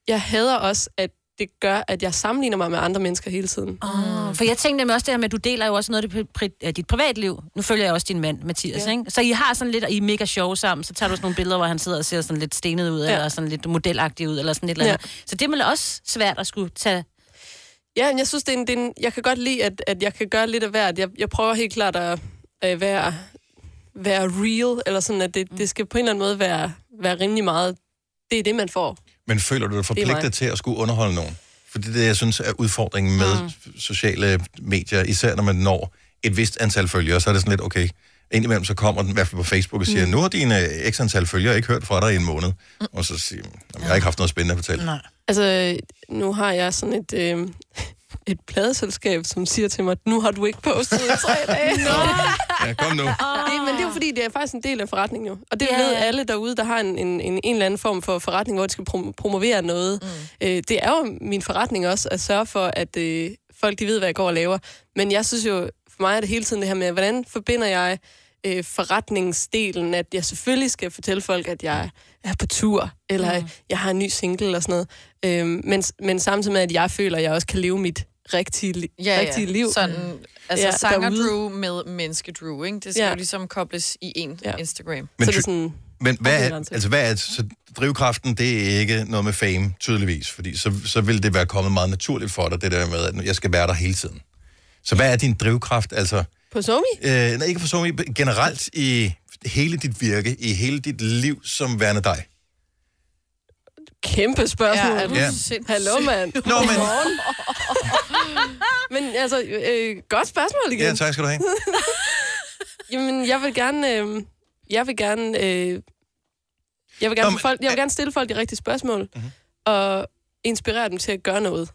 jeg hader også, at det gør, at jeg sammenligner mig med andre mennesker hele tiden. Oh, for jeg tænkte nemlig også det her med, at du deler jo også noget af dit, pri- af dit privatliv. Nu følger jeg også din mand, Mathias, Ja. ikke? Så I har sådan lidt, og I er mega sjove sammen, så tager du sådan nogle billeder, hvor han sidder og ser sådan lidt stenet ud, Ja. eller sådan lidt modelagtig ud, eller sådan et eller andet. Så det er vel også svært at skulle tage... Ja, men jeg synes, det er en, det er en, jeg kan godt lide, at, at jeg kan gøre lidt af hvert. Jeg, jeg prøver helt klart at, at være, være real, eller sådan, at det, det skal på en eller anden måde være, være rimelig meget. Det er det, man får. Men føler du dig forpligtet til at skulle underholde nogen? For det er det, jeg synes er udfordringen med mm. sociale medier, især når man når et vist antal følgere, så er det sådan lidt, okay, indimellem så kommer den i hvert fald på Facebook og siger, mm. nu har dine øh, x antal følgere ikke hørt fra dig i en måned. Mm. Og så siger jeg, jeg har ikke haft noget spændende at fortælle. Nej. Altså, nu har jeg sådan et, øh, et pladeselskab, som siger til mig, nu har du ikke postet i tre dage. Nå. Ja, kom nu. Det, men det er jo fordi, det er faktisk en del af forretningen jo. Og det yeah. ved alle derude, der har en, en, en, en eller anden form for forretning, hvor de skal prom- promovere noget. Mm. Øh, det er jo min forretning også, at sørge for, at øh, folk de ved, hvad jeg går og laver. Men jeg synes jo, for mig er det hele tiden det her med, hvordan forbinder jeg øh, forretningsdelen, at jeg selvfølgelig skal fortælle folk, at jeg er på tur, eller mm. jeg har en ny single og sådan noget. Øh, men, men samtidig med, at jeg føler, at jeg også kan leve mit rigtige, li- Ja, rigtige ja. liv. Sådan, altså Ja, ja, sanger derude. Drew med menneske Drew, ikke? Det skal Ja. jo ligesom kobles i en ja. Instagram. Men, så det er sådan, men hvad er, altså, hvad er, så drivkraften, det er ikke noget med fame, tydeligvis, fordi så, så vil det være kommet meget naturligt for dig, det der med, at jeg skal være der hele tiden. Så hvad er din drivkraft, altså, på Somi? øh, nej, ikke for så generelt i hele dit virke, i hele dit liv som værende dig? Kæmpe spørgsmål. Ja, er du Ja. Hallo, mand. Nå, men- men altså, øh, godt spørgsmål igen. Ja, tak skal du have. Jamen, jeg vil gerne... Øh, jeg vil gerne... Øh, jeg vil gerne, Nå, Nå, men- folk, jeg vil gerne stille folk de rigtige spørgsmål, mm-hmm. og inspirere dem til at gøre noget.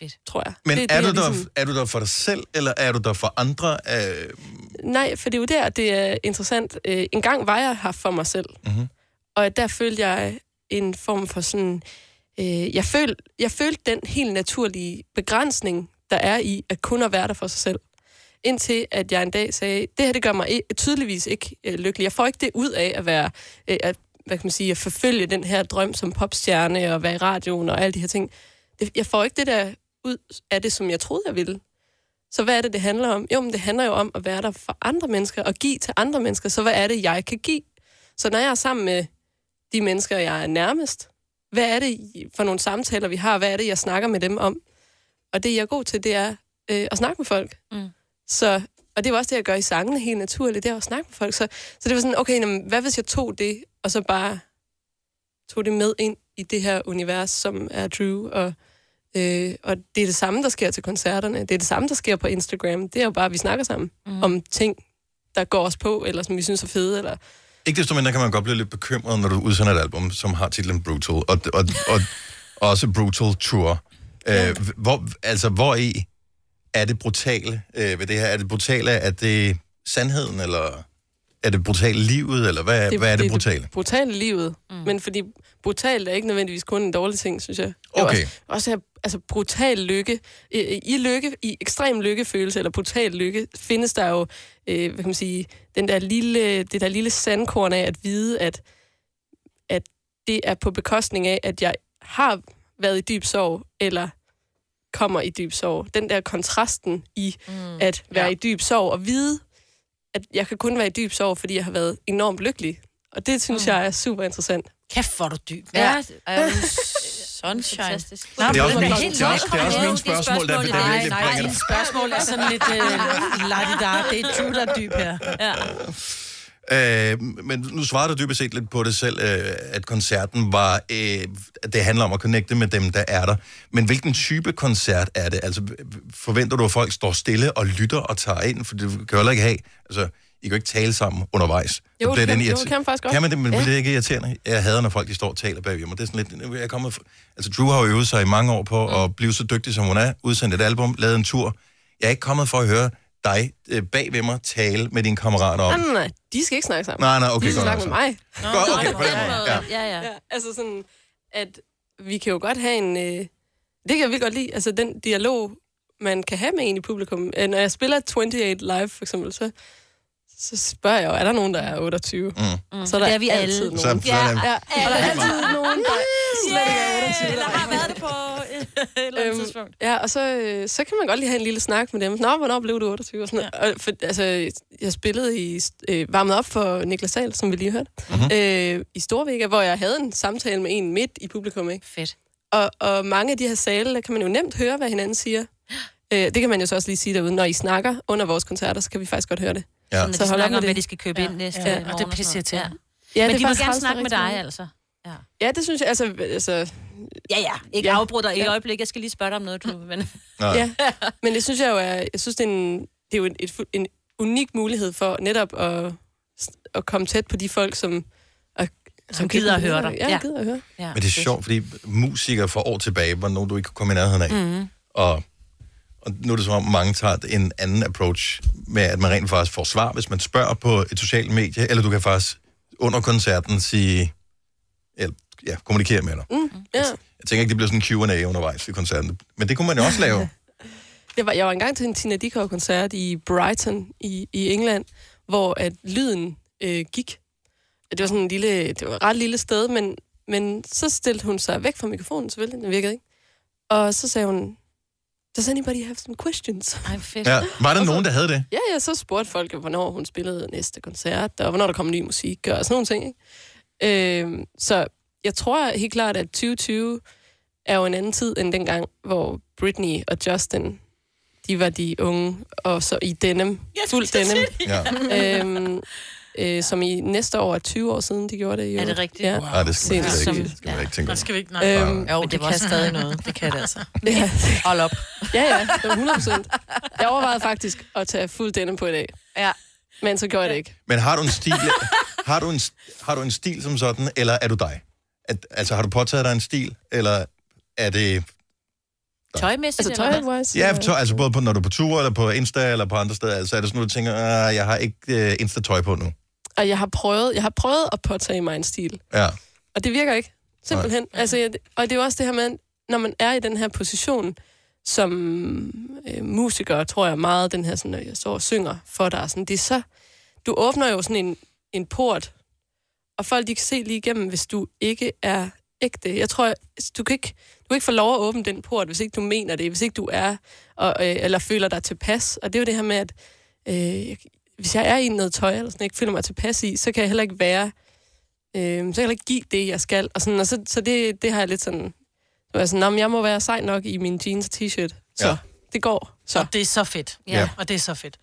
Fedt. Tror jeg. Men det, er, det, du der, ligesom- er du der for dig selv, eller er du der for andre? Øh, Nej, for det er jo der, det er interessant. Øh, en gang var jeg her for mig selv, Mhm. og der følte jeg en form for sådan... Øh, jeg, føl, jeg følte den helt naturlige begrænsning, der er i at kun at være der for sig selv. Indtil at jeg en dag sagde, det her det gør mig tydeligvis ikke øh, lykkelig. Jeg får ikke det ud af at være... Øh, at, hvad kan man sige, at forfølge den her drøm som popstjerne og være i radioen og alle de her ting. Jeg får ikke det der ud af det, som jeg troede, jeg ville. Så hvad er det, det handler om? Jo, men det handler jo om at være der for andre mennesker og give til andre mennesker. Så hvad er det, jeg kan give? Så når jeg er sammen med de mennesker, jeg er nærmest, hvad er det for nogle samtaler, vi har? Hvad er det, jeg snakker med dem om? Og det, jeg er god til, det er øh, at snakke med folk. Mm. Så Og det var også det, jeg gør i sangene helt naturligt, det er at snakke med folk. Så, så det var sådan, okay, jamen, hvad hvis jeg tog det, og så bare tog det med ind i det her univers, som er Drew, og, øh, og det er det samme, der sker til koncerterne. Det er det samme, der sker på Instagram. Det er jo bare, at vi snakker sammen mm. om ting, der går os på, eller som vi synes er fede, eller Ikke desto mindre kan man godt blive lidt bekymret, når du udsender et album, som har titlen Brutal, og, og, og også Brutal Tour. Øh, hvor, altså, hvor i er det brutale øh, ved det her? Er det brutale, er det sandheden, eller er det brutale livet, eller hvad, det, hvad er det brutale? Det brutale livet. Mm. Men fordi brutalt er ikke nødvendigvis kun en dårlig ting, synes jeg. Det Okay. Også, også her, altså brutal lykke. I, I lykke, i ekstrem lykkefølelse, eller brutal lykke, findes der jo, øh, hvad kan man sige, den der lille, det der lille sandkorn af at vide, at, at det er på bekostning af, at jeg har været i dyb sorg, eller kommer i dyb sorg. Den der kontrasten i mm. at være ja. i dyb sorg og vide, at jeg kan kun være i dyb sorg, fordi jeg har været enormt lykkelig. Og det synes mm. jeg er super interessant. Kæft, hvor er du dyb. Ja. Ja, sunshine. Fantastisk. Det er også det er også- det er også vildt. mine spørgsmål, der- der Nej, virkelig nej, bringer det. spørgsmål er sådan lidt øh, ladidar. Det er Drew, der er dyb her. Ja. Øh, men nu svarede du dybest set lidt på det selv, øh, at koncerten var, øh, at det handler om at connecte med dem, der er der. Men hvilken type koncert er det? Altså, forventer du, at folk står stille og lytter og tager ind? For det kan jo heller ikke have, altså, I kan jo ikke tale sammen undervejs. Jo, bliver det kan- jo, kan man faktisk godt. Kan man det, men Ja. det er ikke irriterende. Jeg hader, når folk de står og taler bagved mig. Det er sådan lidt, er jeg kommet, for- altså, Drew har jo øvet sig i mange år på at blive så dygtig, som hun er. Udsendt et album, lavet en tur. Jeg er ikke kommet for at høre dig øh, bag ved mig tale med dine kammerater om. Nej, nej, nej. De skal ikke snakke sammen. Nej, nej, okay, De skal snakke med mig. Godt, okay, på den måde, ja. Ja, ja. ja. Altså sådan, at vi kan jo godt have en... Øh, det kan jeg virkelig godt lide. Altså den dialog, man kan have med en i publikum. Øh, Når jeg spiller 28 live, for eksempel, så, så spørger jeg jo, er der nogen, der er 28? Mm. Mm. Så er der Det er vi alle. altid nogen. Så- så er der- ja, ja. Og der er altid nogen, der slet ikke er 28. Der har været det på et eller andet tidspunkt. Ja, og så, øh, så kan man godt lige have en lille snak med dem. Nå, hvornår blev du 28? Og sådan ja. og for, altså, jeg spillede i, øh, varmet op for Niklas Sahl, som vi lige hørte, mm-hmm. øh, i Storvega, hvor jeg havde en samtale med en midt i publikum. Ikke? Fedt. Og, og mange af de her sale, der kan man jo nemt høre, hvad hinanden siger. Øh, det kan man jo så også lige sige derude. Når I snakker under vores koncerter, så kan vi faktisk godt høre det. Ja. Sådan, at de snakker om, det. hvad de skal købe Ja. ind næste Ja. morgen Og det er sådan pisse noget. Ja. Ja, Men det de må gerne snakke med dig, altså. Ja. Ja, det synes jeg, altså... altså Ja, ja. Ikke Ja. ja. afbryde dig i et Ja. øjeblik. Jeg skal lige spørge dig om noget, du. Men... Ja, men det synes jeg jo er, jeg synes, det er, en, det er jo et, et, en unik mulighed for netop at, at komme tæt på de folk, som... Som gider at høre dig. Ja, Ja. gider at høre. Ja. Men det er sjovt, fordi musikere for år tilbage var nogen, du ikke kunne komme i nærheden af. Mhm. Og, og nu er det som om, mange tager en anden approach med, at man rent faktisk får svar, hvis man spørger på et socialt medie, eller du kan faktisk under koncerten sige, eller, ja, kommunikere med dig. Mm, ja. Jeg tænker ikke, det bliver sådan en Q&A undervejs i koncerten. Men det kunne man jo også lave. Det var, jeg var engang til en Tina Dickow-koncert i Brighton i, i England, hvor at lyden øh, gik. Det var sådan en lille, det var et ret lille sted, men, men så stillede hun sig væk fra mikrofonen, selvfølgelig, den virkede ikke. Og så sagde hun, does anybody have some questions? Ej, fedt. Ja. Var der nogen, der havde det? Ja, ja, så spurgte folk, hvornår hun spillede næste koncert, og hvornår der kom ny musik, og sådan nogle ting. Ikke? Øh, så jeg tror helt klart, at 2020 er jo en anden tid end dengang, hvor Britney og Justin, de var de unge, og så i denim, fuld denim. Ja. øhm, øh, som i næste år er 20 år siden, de gjorde det. I Er det rigtigt? Ja. Nej, det skal man ikke, skal man ikke tænke Der over. skal vi ikke... Nej. Øhm, Jo, Men det, det kan var stadig noget. Det kan det altså. ja, Hold op. ja, ja, det var 100 procent. Jeg overvejede faktisk at tage fuld denim på i dag. Ja. Men så gjorde jeg det ikke. Men har du en stil, har du en, har du en stil som sådan, eller er du dig? At, altså, har du påtaget dig en stil, eller er det... Tøjmæssigt? Altså tøj-wise? Ja, tøj, altså både på, når du er på tur, eller på Insta, eller på andre steder, altså er det sådan, at du tænker, ah, jeg har ikke uh, Insta-tøj på nu. Og jeg har prøvet, jeg har prøvet at påtage mig en stil. Ja. Og det virker ikke. Simpelthen. Altså, jeg, og det er jo også det her med, når man er i den her position som øh, musiker, tror jeg meget, den her, sådan, når jeg står og synger for dig, sådan, det er så, du åbner jo sådan en, en port, og folk de kan se lige igennem, hvis du ikke er ægte. Jeg tror, du kan ikke, du kan ikke få lov at åbne den port, hvis ikke du mener det, hvis ikke du er, og, øh, eller føler dig tilpas. Og det er jo det her med, at øh, hvis jeg er i noget tøj, eller sådan, ikke føler mig tilpas i, så kan jeg heller ikke være, øh, så kan jeg heller ikke give det, jeg skal. Og, sådan, og så, så det, det har jeg lidt sådan, så er jeg sådan, "Nå, men jeg må være sej nok i min jeans og t-shirt. Så Ja. ja. det går. Så. Og det er så fedt. Ja. Og det er så fedt.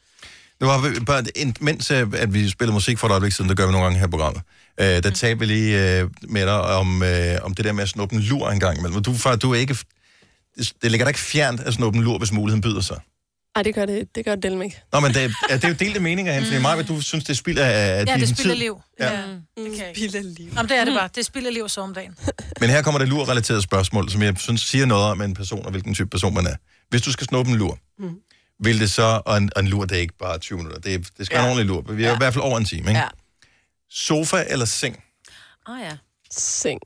Nu har vi bare, en- mens øh, at vi spiller musik for et øjeblik siden, det gør vi nogle gange her i programmet, øh, der talte vi lige øh, med dig om, øh, om det der med at snuppe en lur en gang imellem. Du, for, du er ikke, det, det ligger da ikke fjernt at snuppe en lur, hvis muligheden byder sig. Ej, det gør det, det gør det dem ikke. Nå, men det, er, det er jo delte meninger hen, fordi Maja, du synes, det er spild af, Ja, din det tid. spilder liv. Ja. Ja. Det kan spild af liv. Jamen, det er det bare. Det spilder liv så om dagen. Men her kommer der lur-relateret spørgsmål, som jeg synes siger noget om en person, og hvilken type person man er. Hvis du skal snuppe en lur, Mm. vil det så, og en, og en lur, det er ikke bare 20 minutter, det, er, det skal ja. Være en ordentlig lur. Vi er ja. i hvert fald over en time, ikke? Ja. Sofa eller seng? Åh oh, ja. Seng.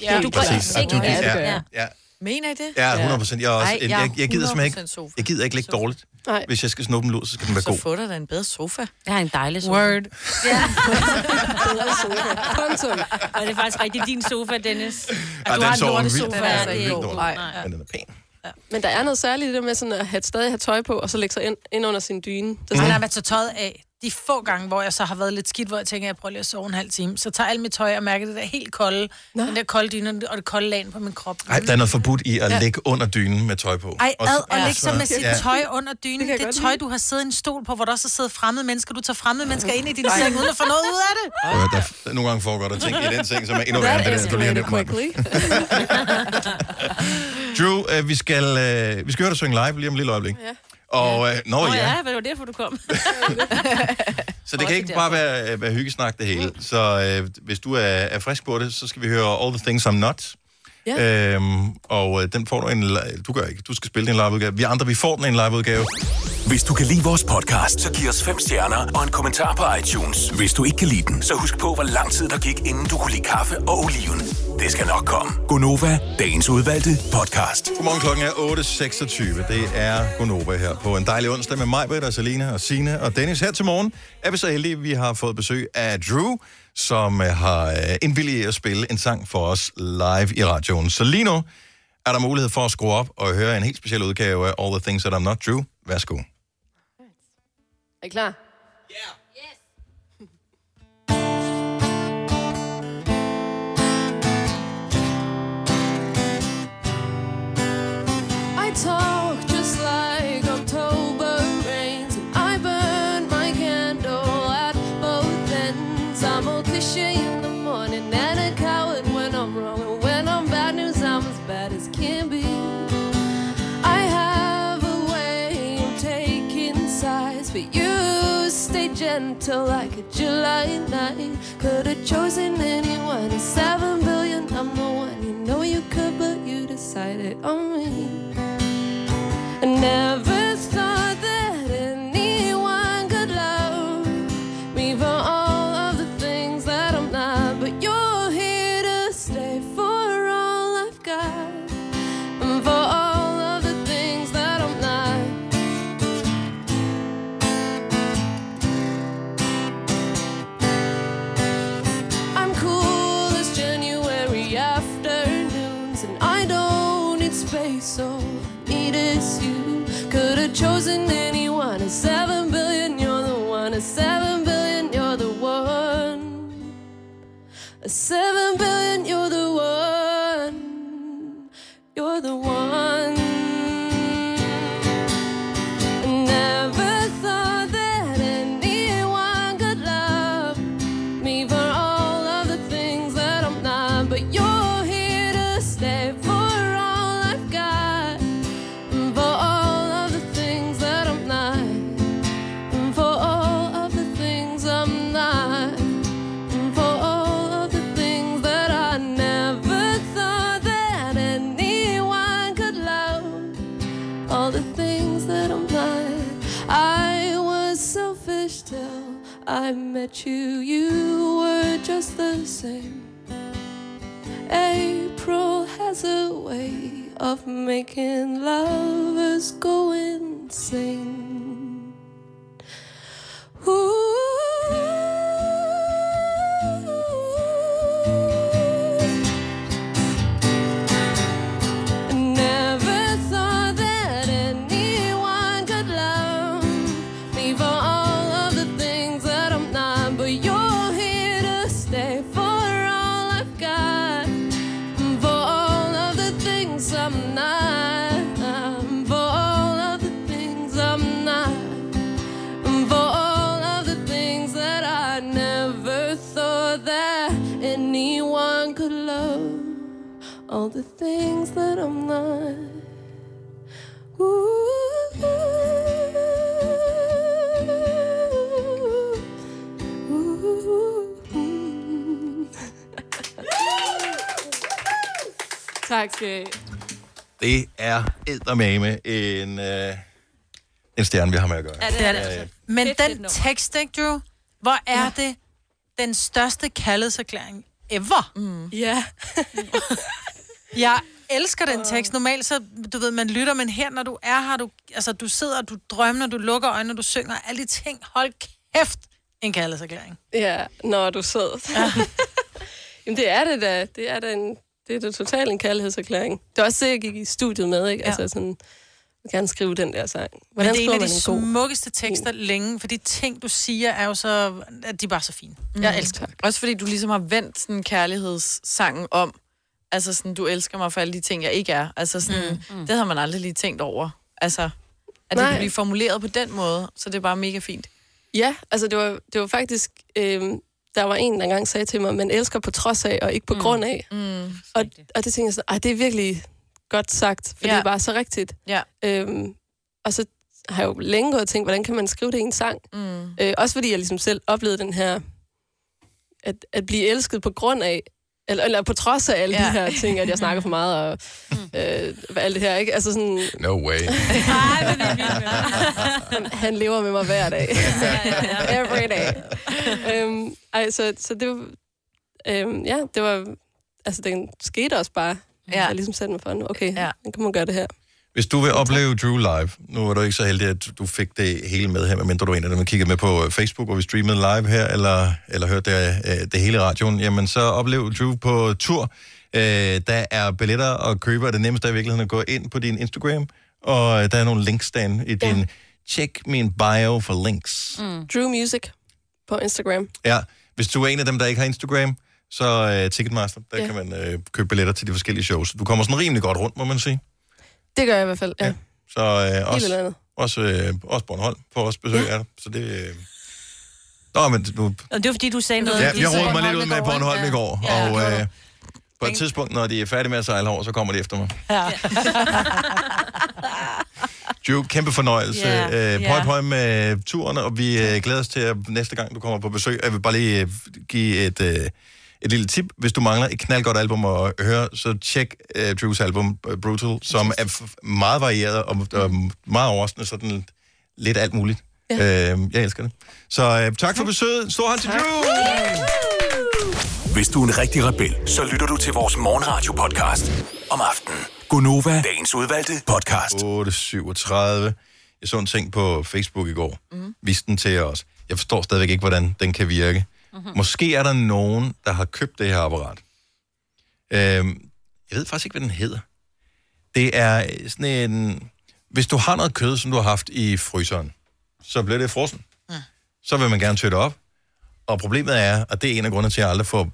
Ja, du går i seng. Ja, det ja, ja. Mener I det? Ja, 100 procent. Jeg, er også, Ej, jeg, jeg jeg, gider simpelthen 100% ikke, sofa. jeg gider ikke ligge dårligt. Nej. Hvis jeg skal snuppe en lur, så skal den være Så god. få dig da en bedre sofa. Jeg har en dejlig sofa. Word. Ja. Bedre sofa. Punktum. Og det er faktisk rigtig din sofa, Dennis. Ej, du den har en lortesofa. Ja, Den er det er vildt ikke dårlig. god. Nej. Nej. Men den er pæn. Men der er noget særligt i det med sådan at have, stadig have tøj på, og så lægge sig ind, ind under sin dyne. Det er Men sådan, lad mig tage tøjet af. De få gange, hvor jeg så har været lidt skidt, hvor jeg tænker, at jeg prøver lige at sove en halv time, så tager alt mit tøj og mærker det der helt kolde, Nå. den der kolde dyne og det kolde lagen på min krop. Ej, der er noget forbudt i at Ja. ligge under dynen med tøj på. Ej, Og ad så- og ligge så med sit Ja. tøj under dynen. Det Det, tøj, du har siddet i en stol på, hvor der også har siddet fremmede mennesker. Du tager fremmede mennesker ind i din seng, uden at få noget ud af det. Høre, der, der, nogle gange foregår der ting i den seng, som er endnu værre end det du lige har nævnt mig. Drew, øh, vi, skal, øh, vi skal høre dig synge live lige om et lille øjeblik. Ja. Og, øh, nå, Åh ja. ja, det var derfor, du kom. Så det kan ikke bare være, være hyggesnak det hele. Så øh, hvis du er, er frisk på det, så skal vi høre All the Things I'm Not. Ja. Øhm, og øh, den får du en... Du gør ikke. Du skal spille den liveudgave. Vi andre, vi får den en liveudgave. Hvis du kan lide vores podcast, så giv os fem stjerner og en kommentar på iTunes. Hvis du ikke kan lide den, så husk på, hvor lang tid der gik, inden du kunne lide kaffe og oliven. Det skal nok komme. Gonova, dagens udvalgte podcast. Godmorgen, klokken er 8.26. Det er Gonova her på en dejlig onsdag med mig, Britta, Selina og Sine og Dennis. Her til morgen er vi så heldige, at vi har fået besøg af Drew, som øh, har øh, indvilliget at spille en sang for os live i radioen. Så lige nu er der mulighed for at skrue op og høre en helt speciel udgave af All the Things That I'm Not Drew. Værsgo. Er I klar? I talk Could have chosen anyone, a seven billion. I'm the one you know you could, but you decided on me. Never seven billion, met you. You were just the same. April has a way of making lovers go insane. The things that I'm not. Tak skal I. Det er eddermame en, øh, en stjerne, vi har med at gøre. Ja, det er det. Men den tekst, ikke, Drew? Hvor er ja. det den største kærlighedserklæring ever? Mm. Ja. Jeg elsker den tekst. Normalt så, du ved, man lytter, men her, når du er her, du, altså, du sidder, du drømmer, du lukker øjnene, du synger, alle de ting. Hold kæft, en kærlighedserklæring. Ja, når du sidder. Ja. Jamen, det er det da. Det er da en, det er da totalt en kærlighedserklæring. Det er også det, jeg gik i studiet med, ikke? Ja. Altså sådan, jeg vil gerne skrive den der sang. Men det er en af de god? smukkeste tekster længe, for de ting, du siger, er jo så... at De er bare så fine. Mm. Jeg elsker det. Også fordi du ligesom har vendt sådan kærlighedssangen om. Altså sådan, du elsker mig for alle de ting, jeg ikke er. Altså sådan, mm. Mm. det har man aldrig lige tænkt over. Altså, at det Nej. kan blive formuleret på den måde, så det er bare mega fint. Ja, altså det var, det var faktisk... Øhm, der var en, der engang sagde til mig, man elsker på trods af, og ikke på mm. grund af. Mm. Og, og det tænkte jeg sådan, det er virkelig godt sagt, for ja. Ja. det er bare så rigtigt. Ja. Øhm, og så har jeg jo længe gået og tænkt, hvordan kan man skrive det i en sang? Mm. Øh, også fordi jeg ligesom selv oplevede den her, at, at blive elsket på grund af, eller, eller på trods af alle ja. Ja. de her ting, at jeg snakker for meget, og øh, alt det her, ikke? Altså sådan, No way. han, han lever med mig hver dag. Every day. øhm, ej, så, så det var... Øhm, ja, det var... Altså, den skete også bare. Ja. Jeg ligesom satte mig for, nu, okay, ja. nu kan man gøre det her. Hvis du vil opleve Drew live, nu var du ikke så heldig, at du fik det hele med her, medmindre du er en af dem, der kiggede med på Facebook, hvor vi streamede live her, eller, eller hørte det, øh, det hele i radioen, jamen så oplev Drew på tur. Øh, der er billetter at købe, og det nemmeste er i virkeligheden at gå ind på din Instagram, og der er nogle links derinde i din... Check min bio for links. Mm. Drew Music på Instagram. Ja, hvis du er en af dem, der ikke har Instagram, så uh, Ticketmaster, der Ja. ja. kan man uh, købe billetter til de forskellige shows. Du kommer sådan rimelig godt rundt, må man sige. Det gør jeg i hvert fald, ja. ja. Så Helt også, også, uh, også Bornholm får også besøg af dig. Så det... Uh... Nå, men nu... Og det var fordi, du sagde noget... Ja, jeg rodede mig lidt ud med Bornholm i går, Ja, og uh, på et tidspunkt, når de er færdige med at sejle over, så kommer de efter mig. Ja. Jo, kæmpe fornøjelse. Ja, Yeah, ja. pøj, pøj med turen, og vi uh, glæder os til, at næste gang du kommer på besøg, jeg vil bare lige uh, give et, uh, et lille tip. Hvis du mangler et knaldgodt album at høre, så tjek uh, Drews album uh, Brutal, som er meget varieret og, og meget overraskende, sådan lidt alt muligt. Ja. Uh, jeg elsker det. Så uh, tak for besøget. Stor hånd til Drew! Hvis du er en rigtig rebel, så lytter du til vores morgenradio-podcast om aftenen. Gunova, dagens udvalgte podcast. 8.37. Jeg så en ting på Facebook i går. Mm. Viste den til os. Jeg forstår stadigvæk ikke, hvordan den kan virke. Mm-hmm. Måske er der nogen, der har købt det her apparat. Øhm, jeg ved faktisk ikke, hvad den hedder. Det er sådan en... Hvis du har noget kød, som du har haft i fryseren, så bliver det frossen. Mm. Så vil man gerne tøtte op. Og problemet er, og det er en af grundene til, at jeg aldrig får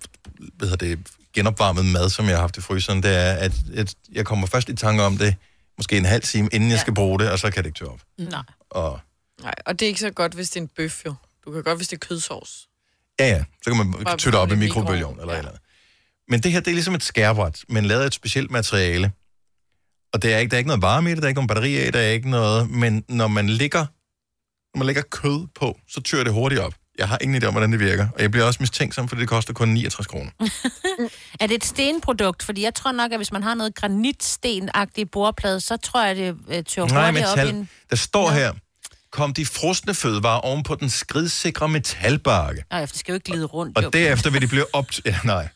hvad det, genopvarmet mad, som jeg har haft i fryseren, det er, at at jeg kommer først i tanke om det, måske en halv time, inden ja. jeg skal bruge det, og så kan det ikke tørre op. Nej. Og Nej, og det er ikke så godt, hvis det er en bøf, jo. Du kan godt, hvis det er kødsovs. Ja, ja, så kan man tøtte op i det mikrobølgeovn eller ja. eller andet. Men det her, det er ligesom et skærbræt, men lavet af et specielt materiale. Og der er ikke, der er ikke noget varme i det, der er ikke nogen batteri i, der er ikke noget, men når man lægger, når man lægger kød på, så tør det hurtigt op. Jeg har ingen idé om, hvordan det virker, og jeg bliver også mistænksom, fordi det koster kun 69 kroner. Er det et stenprodukt? Fordi jeg tror nok, at hvis man har noget granitstenagtigt bordplade, så tror jeg, det øh, tør Nej, hurtigt op i metal. en... Der står her, kom de frosne fødevarer oven på den skridsikre metalbakke. Nej, for det skal jo ikke glide rundt. Og jo. derefter vil de blive op... Ja, nej.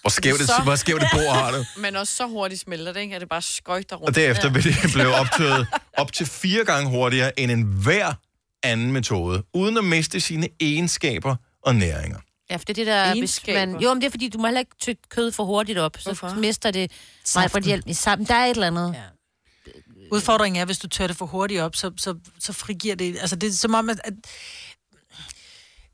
Hvor skævt det, Så- hvor skævt det bord har det. Men også så hurtigt smelter det, ikke? At det bare skøjter rundt. Og derefter vil det blive optøjet op til fire gange hurtigere end en hver anden metode, uden at miste sine egenskaber og næringer. Ja, for det er det der... Hvis Egenskaber. man, jo, men det er fordi, du må heller ikke tykke kød for hurtigt op. Så Hvorfor? mister det mig for hjælp i sammen. Der er et eller andet. Ja. Udfordringen er, hvis du tør det for hurtigt op, så, så, så frigiver det... Altså, det er som om, at, at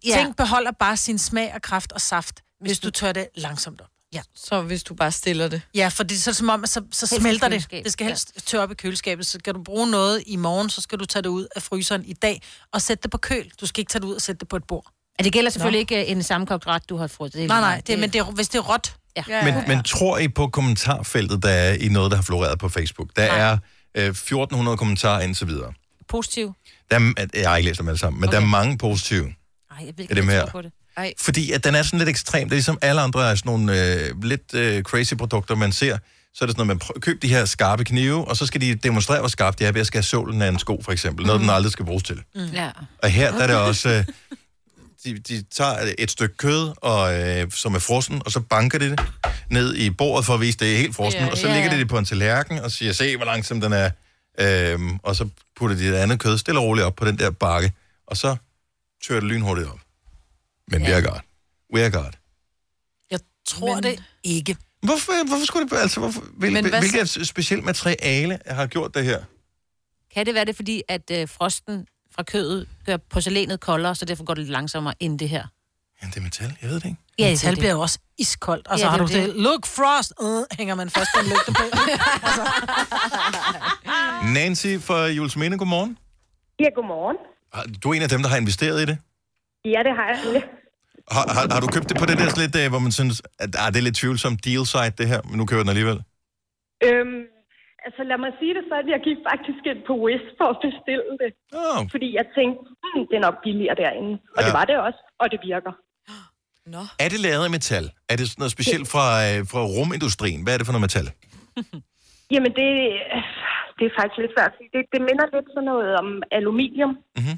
Ja. ja. ting beholder bare sin smag og kraft og saft, hvis, hvis du tør det langsomt op. Ja. Så hvis du bare stiller det. Ja, for det er så som om, at så, så smelter det. Det skal helst tørre op i køleskabet. Så skal du bruge noget i morgen, så skal du tage det ud af fryseren i dag og sætte det på køl. Du skal ikke tage det ud og sætte det på et bord. Ja, det gælder selvfølgelig Nå. ikke øh, en sammenkogt ret, du har fået. Det Nej, nej, meget. det, men det er, hvis det er råt, Ja. Men, men tror I på kommentarfeltet, der er i noget, der har floreret på Facebook? Der Nej. er øh, 1400 kommentarer indtil videre. Positiv. Der er, jeg har ikke læst dem alle sammen, men okay. der er mange positive. Ej, jeg ved Er ikke, mere? tror på det. Ej. Fordi at den er sådan lidt ekstrem. Det er ligesom alle andre af sådan nogle øh, lidt øh, crazy produkter, man ser. Så er det sådan noget, man prøver, køb de her skarpe knive, og så skal de demonstrere, hvor skarpt de er ved at skære sålen af en sko, for eksempel. Noget, den aldrig skal bruges til. Mm. Ja. Og her der er det også... Øh, de, de tager et stykke kød, og, øh, som er frossen, og så banker de det ned i bordet for at vise, at det er helt frossen, Ja, og så ja, lægger de ja. det på en tallerken og siger, se hvor langsom den er. Øhm, og så putter de det andet kød stille og roligt op på den der bakke, og så tør det lynhurtigt op. Men ja. we are God. We are God. Jeg tror Men... det ikke. Hvorfor, hvorfor skulle det... Altså, hvorfor, hvil, Men hvilket specielt materiale har gjort det her? Kan det være det, fordi at øh, frosten fra kødet gør porcelænet koldere, så derfor går det lidt langsommere end det her? Ja, det er metal. Jeg ved det ikke. Ja, metal det. bliver jo også iskoldt. Altså, Ja, ja, det har du det. det? Look, frost! Uh, hænger man fast på en lygte på. Nancy fra Julesminde, godmorgen. Ja, godmorgen. Du er en af dem, der har investeret i det. Ja, det har jeg. Har, har, har du købt det på det der lidt, øh, hvor man synes, at ah, det er lidt tvivlsomt deal site, det her, men nu køber den alligevel? Øhm, altså, lad mig sige det sådan, jeg gik faktisk ind på Wish for at bestille det. Oh. Fordi jeg tænkte, hmm, det er nok billigere derinde. Og Ja. det var det også, og det virker. Nå. Er det lavet af metal? Er det noget specielt fra, øh, fra rumindustrien? Hvad er det for noget metal? Jamen, det, det er faktisk lidt svært at sige. Det, det minder lidt sådan noget om aluminium. Mhm.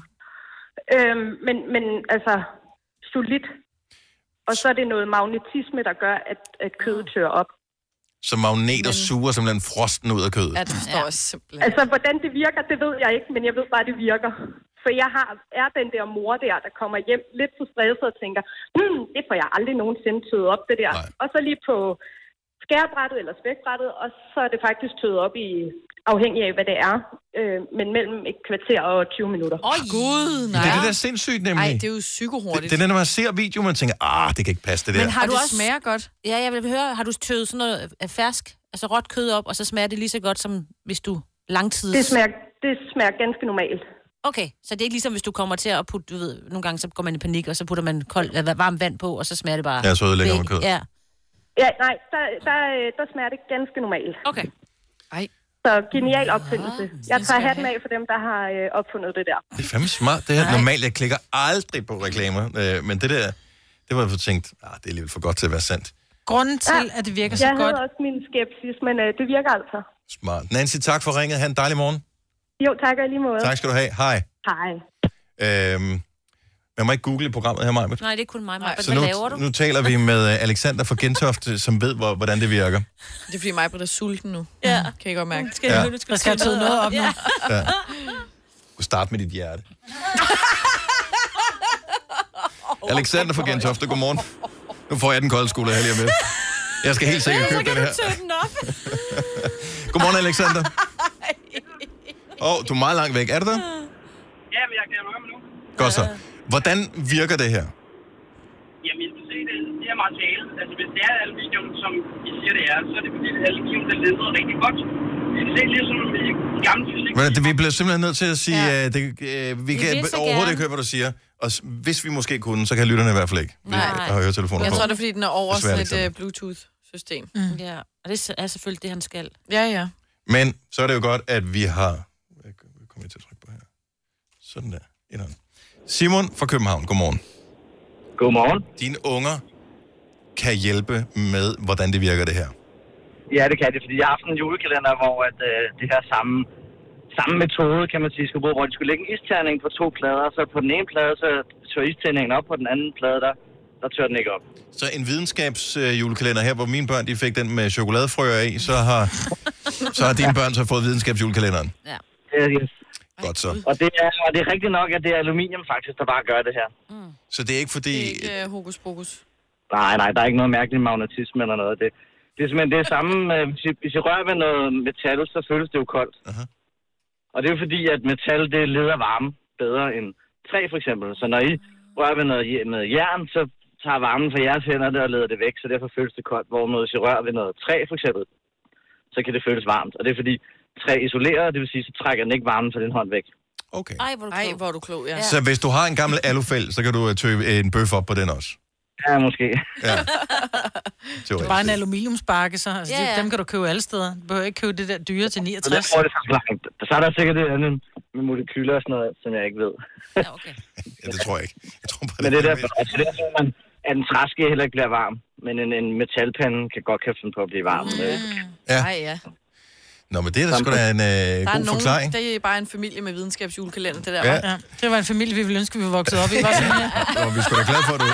Øhm, men, men altså, solidt. Og så er det noget magnetisme, der gør, at, at kødet tør op. Så magneter men... suger simpelthen frosten ud af kødet. Ja, det forstår jeg simpelthen. Altså, hvordan det virker, det ved jeg ikke, men jeg ved bare, det virker. For jeg har, er den der mor der, der kommer hjem lidt så stresset og tænker, hmm, det får jeg aldrig nogensinde tøet op, det der. Nej. Og så lige på skærebrættet eller spækbrættet, og så er det faktisk tøet op i, afhængig af, hvad det er, øh, men mellem et kvarter og 20 minutter. Åh, oh, gud, nej. Det er det der sindssygt, nemlig. Ej, det er jo psykohurtigt. Det, det er når man ser videoen, man tænker, ah, det kan ikke passe, det der. Men har Og du det også... smager godt. Ja, jeg vil høre, har du tøet sådan noget af fersk, altså råt kød op, og så smager det lige så godt, som hvis du langtids... Det smager, det smager ganske normalt. Okay, så det er ikke ligesom, hvis du kommer til at putte, du ved, nogle gange så går man i panik, og så putter man kold, øh, varmt vand på, og så smager det bare... Ja, så ødelægger man kødet. Ja. Ja, nej, der, der, der smager det ganske normalt. Okay. Ej. Så genial opfindelse. Jeg tager hatten af for dem, der har øh, opfundet det der. Det er fandme smart. Det her normalt, jeg klikker aldrig på reklamer, øh, men det der, det var jeg for tænkt, ah, det er alligevel for godt til at være sandt. Grunden til, at det virker så jeg godt... havde også min skepsis, men øh, det virker altså. Smart. Nancy, tak for ringet. Ha' en dejlig morgen. Jo, tak og i lige måde. Tak skal du have. Hej. Hej. Øhm, man må ikke google programmet her, Maja. Nej, det er kun mig, Maja. Så Hvad nu, laver du? nu taler vi med øh, Alexander fra Gentofte, som ved, hvor, hvordan det virker. Det er fordi mig er sulten nu. Ja. Kan I godt mærke. Skal Ja. jeg, du skal, skal jeg tøde noget op nu. Ja. Ja. Du skal starte med dit hjerte. Alexander fra Gentofte, godmorgen. Nu får jeg den kolde skole her lige lidt. Jeg skal helt sikkert købe den her. den op. Godmorgen, Alexander. Åh, oh, du er meget langt væk. Er du der? Ja, men jeg kan nu. Godt så. Hvordan virker det her? Jamen, jeg skal se det, det her materiale. Altså, hvis det er aluminium, som I siger, det er, så er det fordi, at aluminium, det leder rigtig godt. Vi kan se ligesom i gammel fysik. Men det, vi bliver simpelthen nødt til at sige, ja. uh, det, uh, vi kan vil så overhovedet ikke høre, hvad du siger. Og hvis vi måske kunne, så kan lytterne i hvert fald ikke. Vi Nej. har høretelefoner Jeg på. tror, det er, fordi den er over sådan et uh, Bluetooth-system. Mm. Ja, og det er selvfølgelig det, han skal. Ja, ja. Men så er det jo godt, at vi har... Hvad kommer jeg til at trykke på her? Sådan der. Indånd. Simon fra København, godmorgen. Godmorgen. Dine unger kan hjælpe med, hvordan det virker det her. Ja, det kan det, fordi jeg har haft en julekalender, hvor at, øh, det her samme, samme metode, kan man sige, skulle bruge, hvor de skulle lægge en isterning på to plader, så på den ene plade, så tør istændingen op, på den anden plade, der, der tør den ikke op. Så en videnskabsjulekalender julekalender her, hvor mine børn de fik den med chokoladefrøer i, så har, så har dine børn så fået videnskabsjulekalenderen. Ja. Øh, yes. Godt så. Og det, er, og det er rigtigt nok, at det er aluminium faktisk, der bare gør det her. Så det er ikke fordi... Det er ikke uh, hokus pokus. Nej, nej, der er ikke noget mærkeligt magnetisme eller noget. Det, det er simpelthen det er samme, øh, hvis, I, hvis I rører ved noget metal, så føles det jo koldt. Aha. Og det er jo fordi, at metal, det leder varme bedre end træ for eksempel. Så når I rører ved noget, noget jern, så tager varmen fra jeres hænder det og leder det væk, så derfor føles det koldt. Hvorimod hvis I rører ved noget træ for eksempel, så kan det føles varmt. Og det er fordi, træ isolerer, det vil sige, så trækker den ikke varmen fra din hånd væk. Okay. Ej, hvor er du Ej, klog. hvor er du klog, ja. Så hvis du har en gammel alufæld, så kan du øh, tøve en bøf op på den også. Ja, måske. Ja. Det er bare en aluminiumsbakke, så altså, Ja, yeah. ja. dem kan du købe alle steder. Du behøver ikke købe det der dyre til Så 69. jeg tror, det er så langt. Så er der sikkert et andet med molekyler og sådan noget, som jeg ikke ved. Ja, det tror jeg ikke. Jeg tror bare, Men det er derfor, altså, det er derfor, man, at en træske heller ikke bliver varm. Men en, en metalpande kan godt kan finde på at blive varm. Mm. Ja. Nej, ja. Nå, men det er da sgu da en øh, god nogen, forklaring. det er bare en familie med videnskabsjulekalender, det der, Ja. ja. Ja, det var en familie, vi ville ønske, vi var vokset op i. Var sådan her. Nå, vi sgu da glade for, at du...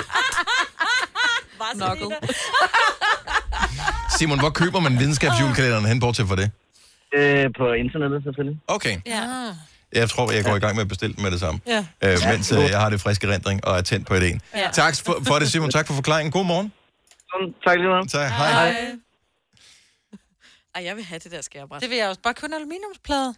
Knuckle. Simon, hvor køber man videnskabsjulekalenderen hen, bortset for det? Øh, på internettet selvfølgelig. Okay. Ja. Jeg tror, jeg går i gang med at bestille dem med det samme. Ja. Øh, mens øh, jeg har det friske rendring og er tændt på et en. Ja. Tak for, for det, Simon. Tak for forklaringen. God morgen. Tak lige meget. Tak. Hej. Hej. Ej, jeg vil have det der skærebræt. Det vil jeg også. Bare købe en aluminiumsplade.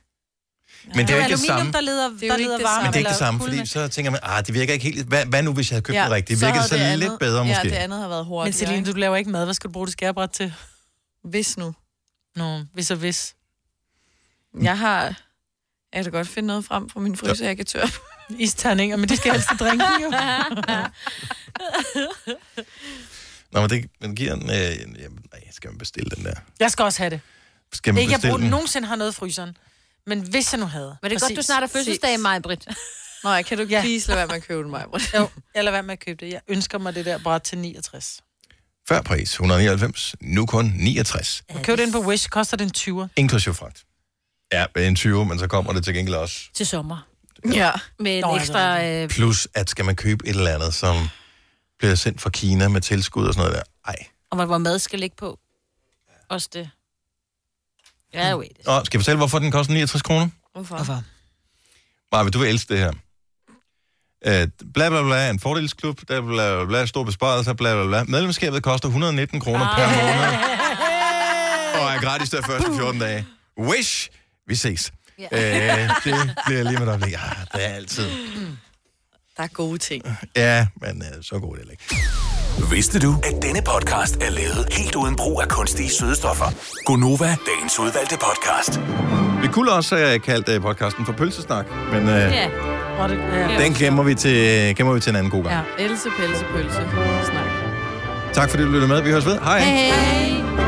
Men det er jo ikke det aluminium, samme. der leder, er jo der leder det varme. Men det er ikke det samme, fordi så tænker man, ah, det virker ikke helt... Hvad, hvad nu, hvis jeg havde købt ja, den rigtigt? så Virker det havde så det lidt andet- bedre, måske? Ja, det andet har været Men hurtigt. Celine, du laver ikke mad. Hvad skal du bruge det skærebræt til? Hvis nu. Nå, hvis og hvis. Jeg har... Jeg kan godt finde noget frem fra min fryser, jeg kan tørre. Isterninger, men de skal helst drikke jo. Nå, men det men giver en... Øh, jamen, nej, skal man bestille den der? Jeg skal også have det. Skal man Ikke, jeg bestille bruger, den? nogensinde har noget i fryseren. Men hvis jeg nu havde. Men det er godt, du snart har fødselsdag, Maja Britt. Nå, kan du ikke ja. please lade være med at købe det, Maja Jo, jeg lader være med at købe det. Jeg ønsker mig det der bræt til 69. Før pris 199, nu kun 69. Ja, Køb det ind på Wish, koster det en 20'er. Inklusiv fragt. Ja, en 20, men så kommer det til gengæld også. Til sommer. Ja. Med en Nå, ekstra... Øh, Plus, at skal man købe et eller andet, som bliver sendt fra Kina med tilskud og sådan noget der. Ej. og hvor- hvor mad skal ligge på. Også det. Ja, wait. Nå, skal jeg fortælle, hvorfor den koster 69 kroner? Hvorfor? Hvorfor? Maja, du vil elske det her. Uh, bla bla bla, en fordelsklub, bla bla bla, stor besparelse, bla bla bla. Medlemskabet koster 119 kroner per måned, og er gratis der første 14 dage. Wish, vi ses. Uh, det bliver lige med øjeblik. Ja, det er altid. Der er gode ting. Ja, men uh, så god det ikke. Vidste du, at denne podcast er lavet helt uden brug af kunstige sødestoffer? Gonova, dagens udvalgte podcast. Vi kunne også have kaldt uh, podcasten for Pølsesnak, men uh, Ja. Og det, ja. den glemmer vi, til, gemmer vi til en anden god gang. Ja, else, pelse, pølse. Snak. Tak fordi du lyttede med. Vi høres ved. Hej. Hej.